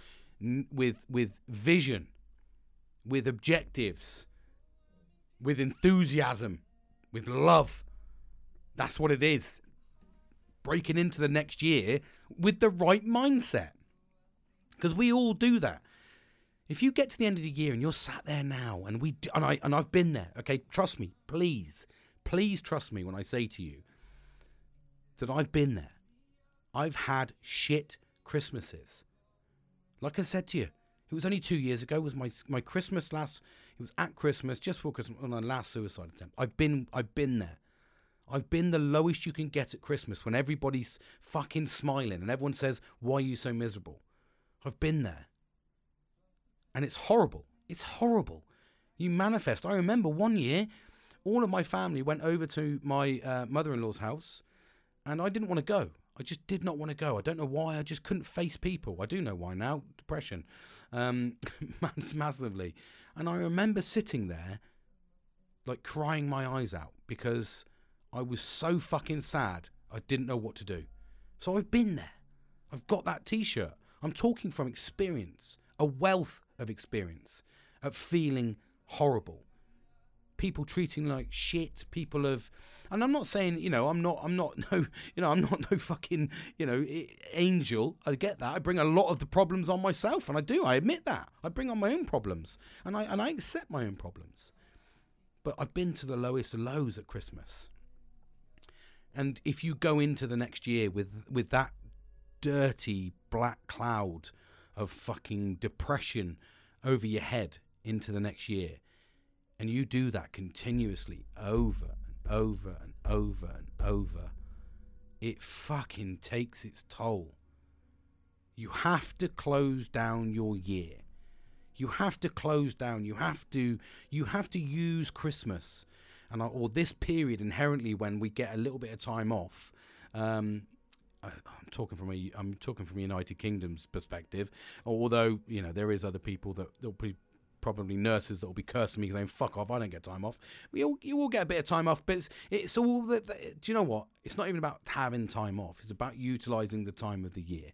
with with vision with objectives, with enthusiasm, with love. That's what it is. Breaking into the next year with the right mindset. Because we all do that. If you get to the end of the year and you're sat there now, and we and I and I've been there. Okay, trust me, please, please trust me when I say to you that I've been there. I've had shit Christmases. Like I said to you, it was only two years ago. It was my my Christmas last. It was at Christmas, just for Christmas, on my last suicide attempt. I've been I've been there. I've been the lowest you can get at Christmas when everybody's fucking smiling and everyone says, "Why are you so miserable?" I've been there, and it's horrible. It's horrible. You manifest. I remember one year, all of my family went over to my uh, mother-in-law's house, and I didn't want to go. I just did not want to go. I don't know why. I just couldn't face people. I do know why now. Depression, um, massively. And I remember sitting there, like crying my eyes out because I was so fucking sad. I didn't know what to do. So I've been there. I've got that T-shirt. I'm talking from experience, a wealth of experience, of feeling horrible people treating like shit people have and i'm not saying you know i'm not i'm not no you know i'm not no fucking you know angel. I get that. I bring a lot of the problems on myself and i do i admit that. I bring on my own problems and i and i accept my own problems. But i've been to the lowest lows at christmas. And if you go into the next year with with that dirty black cloud of fucking depression over your head into the next year and you do that continuously over and over and over and over, it fucking takes its toll. You have to close down your year. You have to close down. You have to you have to use Christmas and or this period inherently when we get a little bit of time off. Um, I, am talking from a I'm talking from a United Kingdom's perspective. Although you know there is other people that will be probably nurses that will be cursing me saying "fuck off," I don't get time off. We all you all get a bit of time off, but it's it's all that. Do you know what? It's not even about having time off. It's about utilizing the time of the year.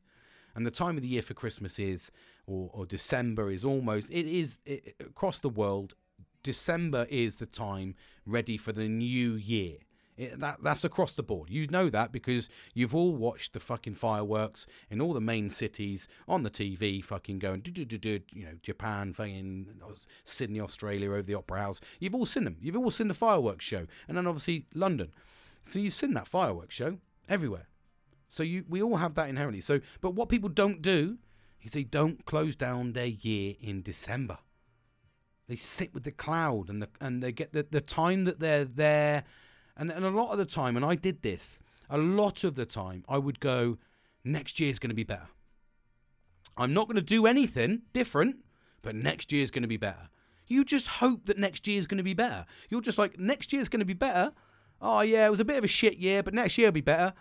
And the time of the year for Christmas is, or, or December is almost, it is it, across the world, December is the time ready for the new year. It, that that's across the board. You know that because you've all watched the fucking fireworks in all the main cities on the TV, fucking going, you know, Japan, fucking Sydney, Australia, over the Opera House. You've all seen them. You've all seen the fireworks show, and then obviously London. So you've seen that fireworks show everywhere. So you we all have that inherently. So, but what people don't do is they don't close down their year in December. They sit with the cloud and the and they get the, the time that they're there and, and a lot of the time, and I did this, a lot of the time, I would go, next year's going to be better. I'm not going to do anything different, but next year's going to be better. You just hope that next year's going to be better. You're just like, next year's going to be better. Oh, yeah, it was a bit of a shit year, but next year will be better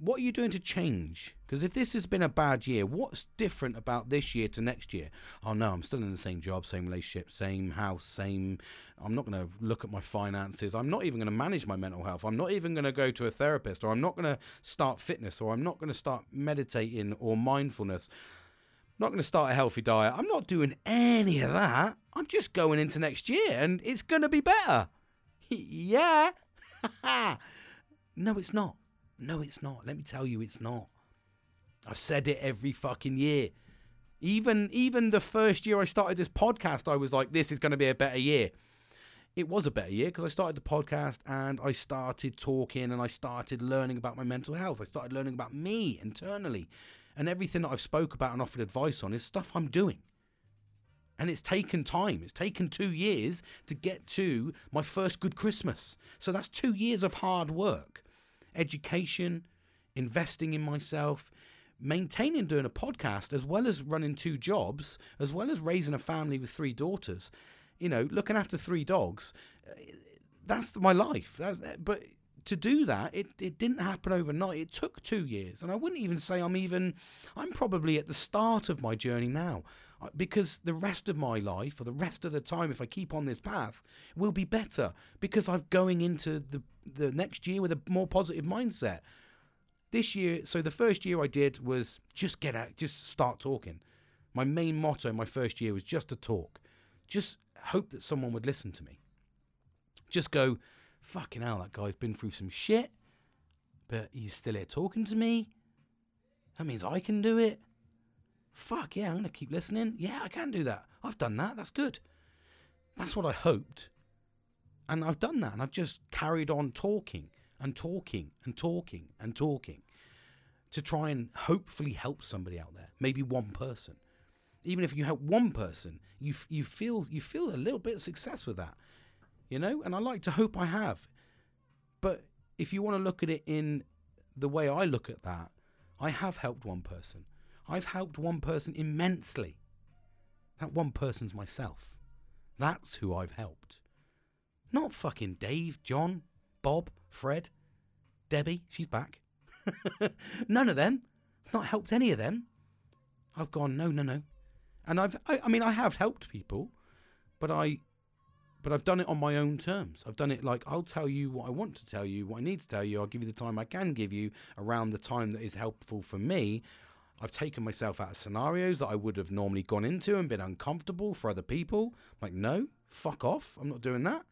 what are you doing to change? Because if this has been a bad year, what's different about this year to next year? Oh no, I'm still in the same job, same relationship, same house, same. I'm not going to look at my finances. I'm not even going to manage my mental health. I'm not even going to go to a therapist, or I'm not going to start fitness, or I'm not going to start meditating or mindfulness. I'm not going to start a healthy diet. I'm not doing any of that. I'm just going into next year, and it's going to be better. yeah. no, it's not. No, it's not. Let me tell you, it's not. I've said it every fucking year. Even even the first year I started this podcast, I was like, this is going to be a better year. It was a better year because I started the podcast and I started talking and I started learning about my mental health. I started learning about me internally. And everything that I've spoke about and offered advice on is stuff I'm doing. And it's taken time. It's taken two years to get to my first good Christmas. So that's two years of hard work education, investing in myself, maintaining doing a podcast, as well as running two jobs, as well as raising a family with three daughters, you know, looking after three dogs. Eh, that's my life. That's, eh, but to do that, it, it didn't happen overnight. It took two years. And I wouldn't even say I'm even, I'm probably at the start of my journey now because the rest of my life or the rest of the time if i keep on this path will be better because i'm going into the the next year with a more positive mindset this year so the first year i did was just get out just start talking my main motto my first year was just to talk just hope that someone would listen to me. Just go, fucking hell, that guy's been through some shit, but he's still here talking to me. That means I can do it. Fuck yeah, I'm going to keep listening. Yeah, I can do that. I've done that. That's good. That's what I hoped. And I've done that. And I've just carried on talking and talking and talking and talking to try and hopefully help somebody out there. Maybe one person. Even if you help one person, you, you, feel, you feel a little bit of success with that. You know? And I like to hope I have. But if you want to look at it in the way I look at that, I have helped one person. I've helped one person immensely. That one person's myself. That's who I've helped. Not fucking Dave, John, Bob, Fred, Debbie, she's back. None of them. I've not helped any of them. I've gone, no, no, no. And I've, I, I mean, I have helped people, but I, but I've done it on my own terms. I've done it like I'll tell you what I want to tell you, what I need to tell you. I'll give you the time I can give you around the time that is helpful for me. I've taken myself out of scenarios that I would have normally gone into and been uncomfortable for other people. like, no, fuck off. I'm not doing that.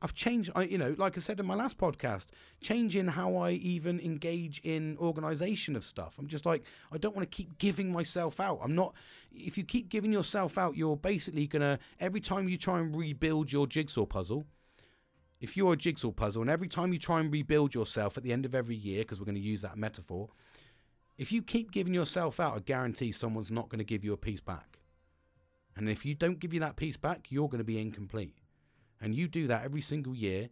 I've changed, I, you know, like I said in my last podcast, changing how I even engage in organization of stuff. I'm just like, I don't want to keep giving myself out. I'm not, if you keep giving yourself out, you're basically going to, every time you try and rebuild your jigsaw puzzle, if you're a jigsaw puzzle and every time you try and rebuild yourself at the end of every year, because we're going to use that metaphor, if you keep giving yourself out, I guarantee someone's not going to give you a piece back. And if you don't give you that piece back, you're going to be incomplete. And you do that every single year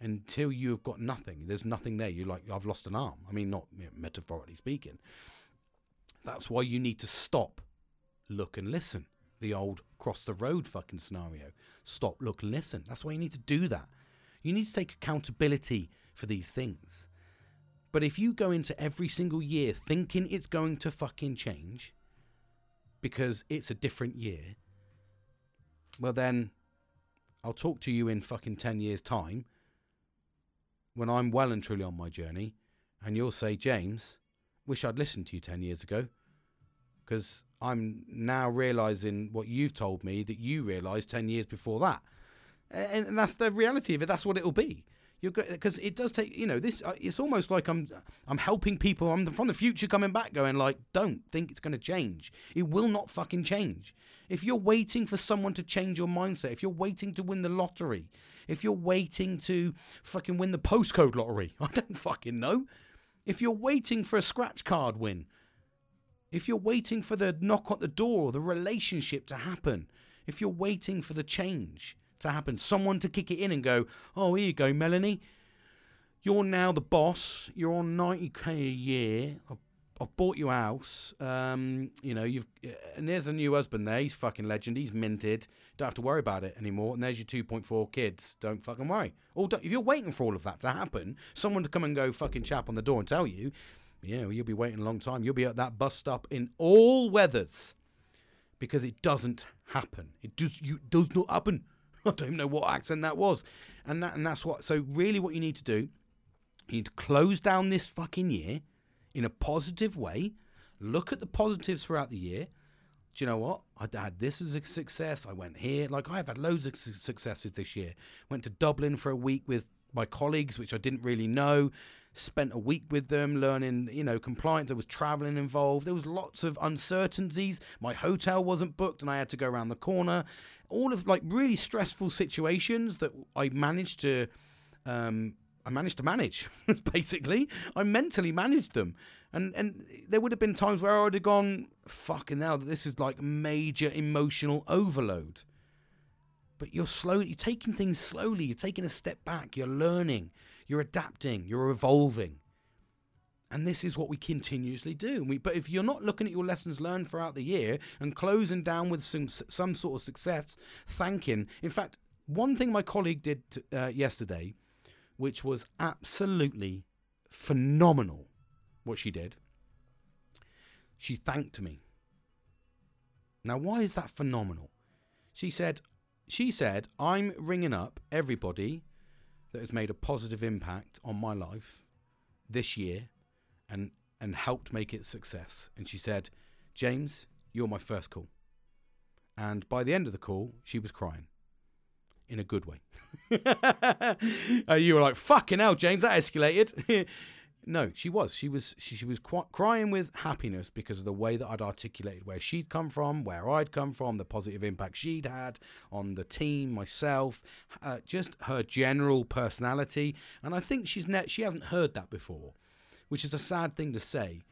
until you've got nothing. There's nothing there. You're like, I've lost an arm. I mean, not you metaphorically speaking. That's why you need to stop, look, and listen. The old cross the road fucking scenario. Stop, look, and listen. That's why you need to do that. You need to take accountability for these things. But if you go into every single year thinking it's going to fucking change because it's a different year, well, then I'll talk to you in fucking 10 years' time when I'm well and truly on my journey, and you'll say, James, wish I'd listened to you 10 years ago because I'm now realizing what you've told me that you realized 10 years before that. And, that's the reality of it. That's what it'll be. You're because it does take you know this. Uh, it's almost like I'm I'm helping people. I'm from the future coming back, going like, don't think it's going to change. It will not fucking change. If you're waiting for someone to change your mindset, if you're waiting to win the lottery, if you're waiting to fucking win the postcode lottery, I don't fucking know. If you're waiting for a scratch card win, if you're waiting for the knock at the door, the relationship to happen, if you're waiting for the change, to happen. Someone to kick it in and go, oh, here you go, Melanie. You're now the boss. You're on 90k a year. I've, I've bought you a house. Um, you know, you've and there's a new husband there. He's fucking legend. He's minted. Don't have to worry about it anymore. And there's your 2.4 kids. Don't fucking worry. All if you're waiting for all of that to happen, someone to come and go fucking chap on the door and tell you, yeah, well, you'll be waiting a long time. You'll be at that bus stop in all weathers because it doesn't happen. It does you does not happen. I don't even know what accent that was. And that and that's what so really what you need to do, you need to close down this fucking year in a positive way. Look at the positives throughout the year. Do you know what? I had this as a success. I went here. Like I've had loads of successes this year. Went to Dublin for a week with my colleagues, which I didn't really know. Spent a week with them learning, you know, compliance. There was traveling involved. There was lots of uncertainties. My hotel wasn't booked and I had to go around the corner. All of like really stressful situations that I managed to um, I managed to manage, basically. I mentally managed them. And and there would have been times where I would have gone, fucking hell, this is like major emotional overload but you're slowly you're taking things slowly you're taking a step back you're learning you're adapting you're evolving and this is what we continuously do. We, but if you're not looking at your lessons learned throughout the year and closing down with some some sort of success thanking. In fact one thing my colleague did uh, yesterday which was absolutely phenomenal what she did. She thanked me. Now why is that phenomenal? She said she said, I'm ringing up everybody that has made a positive impact on my life this year and, and helped make it success. And she said, James, you're my first call. And by the end of the call, she was crying in a good way. uh, you were like, fucking hell, James, that escalated. no, she was. She was. She, she was qu- crying with happiness because of the way that I'd articulated where she'd come from, where I'd come from, the positive impact she'd had on the team, myself, uh, just her general personality. And I think she's ne- she hasn't heard that before, which is a sad thing to say.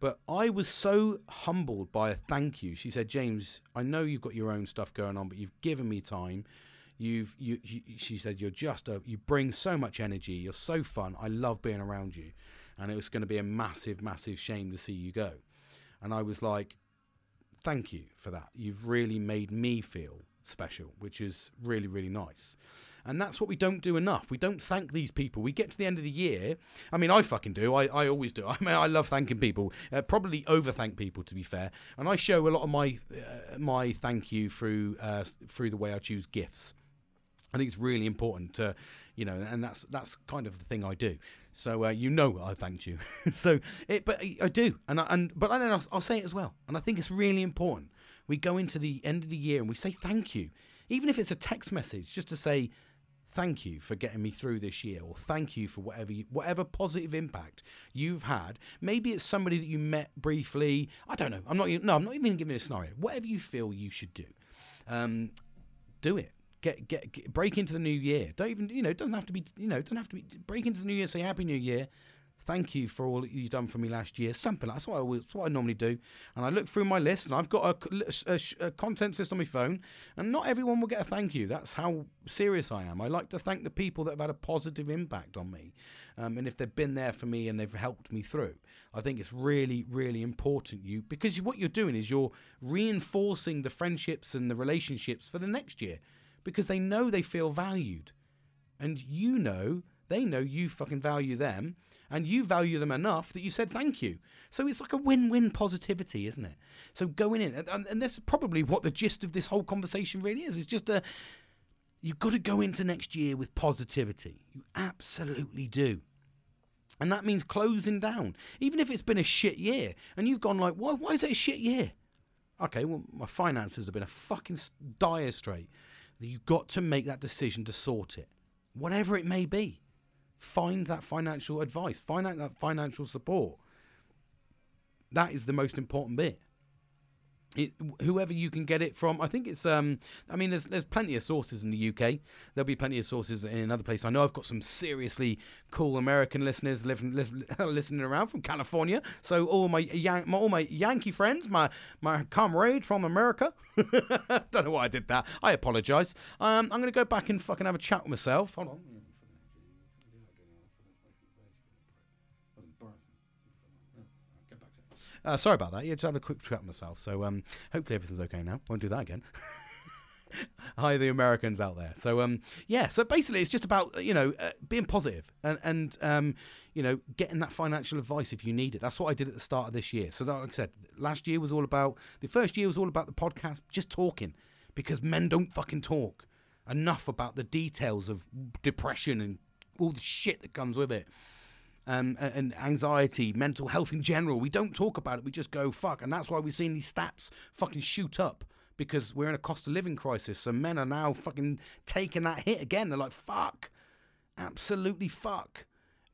But I was so humbled by a thank you. She said, James, I know you've got your own stuff going on, but you've given me time. You've, you, you, she said, you're just a, you bring so much energy. You're so fun. I love being around you. And it was going to be a massive, massive shame to see you go. And I was like, thank you for that. You've really made me feel special, which is really, really nice. And that's what we don't do enough. We don't thank these people. We get to the end of the year. I mean, I fucking do. I, I always do. I mean, I love thanking people. Uh, probably over thank people, to be fair. And I show a lot of my uh, my thank you through uh, through the way I choose gifts. I think it's really important to, you know, and that's that's kind of the thing I do. So uh, you know I thanked you. so it, but I do, and I, and but then I'll, I'll say it as well. And I think it's really important. We go into the end of the year and we say thank you, even if it's a text message, just to say thank you for getting me through this year or thank you for whatever you, whatever positive impact you've had. Maybe it's somebody that you met briefly. I don't know. I'm not no i'm not even giving a scenario. Whatever you feel you should do um, do it. Get, get get break into the new year. Don't even you know doesn't have to be you know it doesn't have to be break into the new year say happy new year thank you for all you've done for me last year. Something like that's what I what I normally do. And I look through my list, and I've got a, a, a contents list on my phone, and not everyone will get a thank you. That's how serious I am. I like to thank the people that have had a positive impact on me, um, and if they've been there for me and they've helped me through. I think it's really, really important you because what you're doing is you're reinforcing the friendships and the relationships for the next year because they know they feel valued, and you know they know you fucking value them and you value them enough that you said thank you. So it's like a win-win positivity, isn't it? So going in, and, and that's probably what the gist of this whole conversation really is. It's just a you've got to go into next year with positivity. You absolutely do. And that means closing down. Even if it's been a shit year and you've gone like, why, why is it a shit year? Okay, well, my finances have been a fucking dire straight. You've got to make that decision to sort it, whatever it may be find that financial advice, find out that financial support. That is the most important bit. It, whoever you can get it from, I think it's. Um, I mean, there's there's plenty of sources in the UK. There'll be plenty of sources in another place. I know I've got some seriously cool American listeners living, listening around from California. So all my, Yan- my all my Yankee friends, my my comrade from America. Don't know why I did that. I apologise. Um, I'm gonna go back and fucking have a chat with myself. Hold on. Uh, sorry about that. Yeah, just have a quick chat myself. So um, hopefully everything's okay now. Won't do that again. Hi, the Americans out there. So um, yeah. So basically, it's just about you know uh, being positive and and um, you know getting that financial advice if you need it. That's what I did at the start of this year. So that, like I said, last year was all about the first year was all about the podcast, just talking because men don't fucking talk enough about the details of depression and all the shit that comes with it um, and anxiety, mental health in general. We don't talk about it. We just go fuck, and that's why we've seen these stats fucking shoot up because we're in a cost of living crisis. So men are now fucking taking that hit again. They're like fuck, absolutely fuck.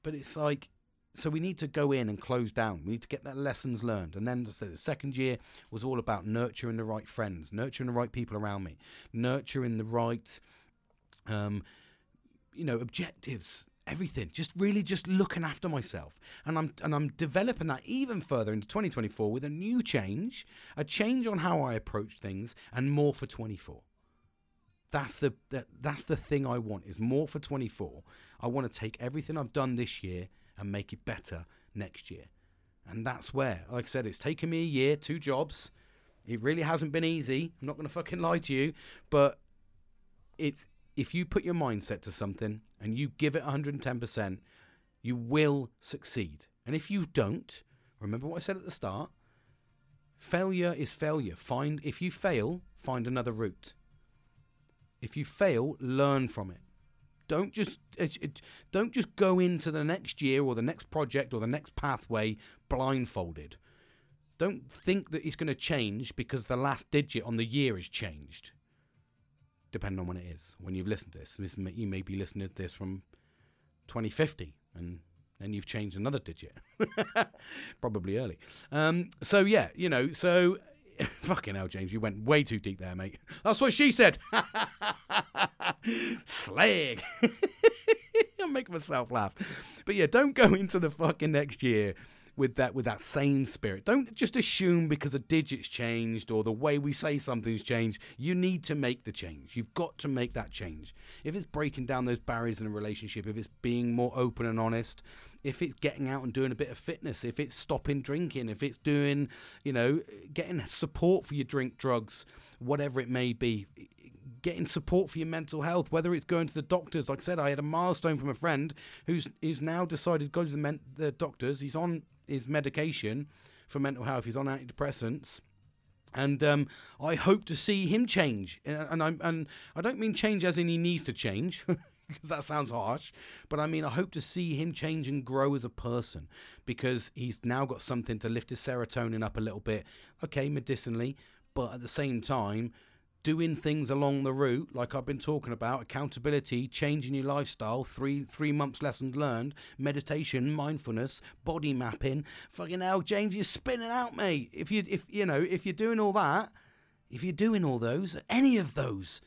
But it's like so we need to go in and close down. We need to get that lessons learned. And then so the second year was all about nurturing the right friends, nurturing the right people around me, nurturing the right, um, you know, objectives, everything just really just looking after myself. And i'm and i'm developing that even further into 2024 with a new change a change on how i approach things and more for 24 that's the that, that's the thing i want is more for 24 i want to take everything i've done this year and make it better next year. And that's where like i said it's taken me a year two jobs. It really hasn't been easy i'm not going to fucking lie to you but it's if you put your mindset to something and you give it 110%, you will succeed. And if you don't, remember what I said at the start? Failure is failure. Find if you fail, find another route. If you fail, learn from it. Don't just don't just go into the next year or the next project or the next pathway blindfolded. don't think that it's going to change because the last digit on the year has changed. Depending on when it is. When you've listened to this, this may, you may be listening to this from 2050, and then you've changed another digit, probably early. Um, so yeah, you know, so fucking hell, James, you went way too deep there, mate. That's what she said. Slag. I make myself laugh. But yeah, don't go into the fucking next year with that with that same spirit. Don't just assume because a digit's changed or the way we say something's changed. You need to make the change. You've got to make that change. If it's breaking down those barriers in a relationship, if it's being more open and honest, if it's getting out and doing a bit of fitness, if it's stopping drinking, if it's doing, you know, getting support for your drink drugs, whatever it may be, getting support for your mental health, whether it's going to the doctors. Like I said, I had a milestone from a friend who's who's now decided to go to the, men- the doctors. He's on his medication for mental health. He's on antidepressants. And um, I hope to see him change, and I and I don't mean change as in he needs to change, because that sounds harsh. But I mean, I hope to see him change and grow as a person because he's now got something to lift his serotonin up a little bit. Okay, medicinally, but at the same time, doing things along the route, like I've been talking about, accountability, changing your lifestyle, three three months lessons learned, meditation, mindfulness, body mapping. Fucking hell, James, you're spinning out, mate. If you if you know if you're doing all that, if you're doing all those, any of those.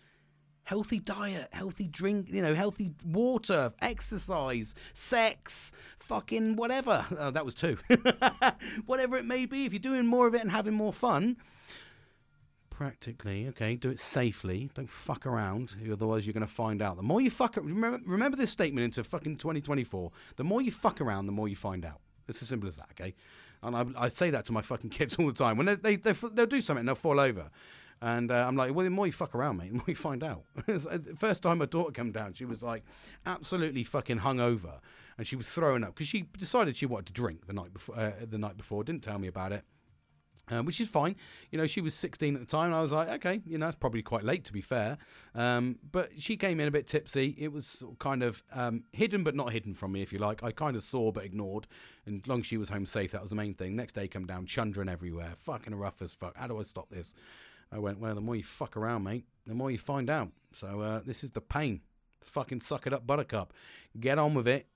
Healthy diet, healthy drink, you know, healthy water, exercise, sex, fucking whatever. Oh, that was two. whatever it may be, if you're doing more of it and having more fun, practically. Okay, do it safely. Don't fuck around, otherwise you're going to find out. The more you fuck, remember, remember this statement into fucking 2024. The more you fuck around, the more you find out. It's as simple as that. Okay, and I, I say that to my fucking kids all the time when they they, they they'll do something and they'll fall over. And uh, I'm like, well, the more you fuck around, mate, the more you find out. Uh, first time my daughter came down, she was like absolutely fucking hungover, and she was throwing up because she decided she wanted to drink the night before. Uh, the night before, didn't tell me about it. Um, which is fine. You know, she was 16 at the time. I was like, okay, you know, it's probably quite late to be fair. Um, but she came in a bit tipsy. It was kind of um, hidden, but not hidden from me, if you like. I kind of saw, but ignored. And long as she was home safe, that was the main thing. Next day, come down, chundering everywhere, fucking rough as fuck. How do I stop this? I went, well, the more you fuck around, mate, the more you find out. So uh, this is the pain. Fucking suck it up, Buttercup. Get on with it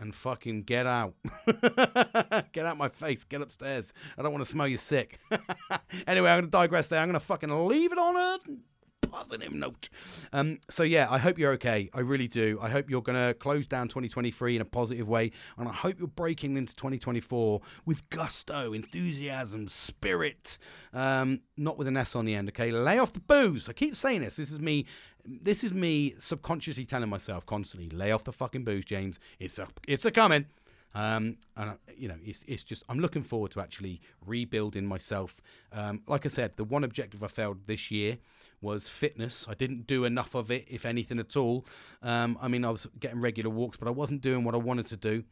and fucking get out. get out my face. Get upstairs. I don't want to smell you sick. anyway, I'm going to digress there. I'm going to fucking leave it on a positive note. Um, so yeah, I hope you're okay. I really do. I hope you're to close down 2023 in a positive way, and I hope you're breaking into 2024 with gusto, enthusiasm, spirit. Um, not with an S on the end. Okay, lay off the booze. I keep saying this. This is me. This is me subconsciously telling myself constantly, lay off the fucking booze, James. It's a, it's a coming. Um, and you know, it's it's just I'm looking forward to actually rebuilding myself. Um, like I said, the one objective I failed this year was fitness. I didn't do enough of it, if anything at all. Um, I mean, I was getting regular walks, but I wasn't doing what I wanted to do.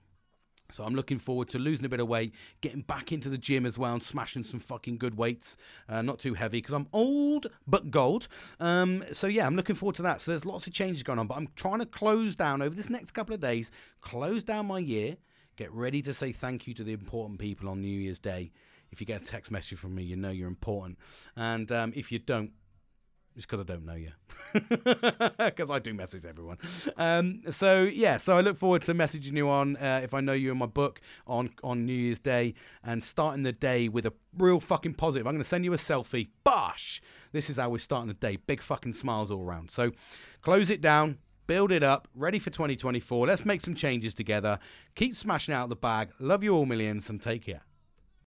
So I'm looking forward to losing a bit of weight, getting back into the gym as well, and smashing some fucking good weights. Uh, not too heavy because I'm old but gold. Um, so yeah, I'm looking forward to that. So there's lots of changes going on, but I'm trying to close down over this next couple of days, close down my year, get ready to say thank you to the important people on New Year's Day. If you get a text message from me, you know you're important, and um, if you don't, just because I don't know you. Because I do message everyone. Um, so yeah, so I look forward to messaging you on uh, if I know you in my book on on New Year's Day and starting the day with a real fucking positive. I'm going to send you a selfie. Bosh! This is how we're starting the day. Big fucking smiles all around. So close it down. Build it up, ready for 2024. Let's make some changes together. Keep smashing out the bag. Love you all millions and take care.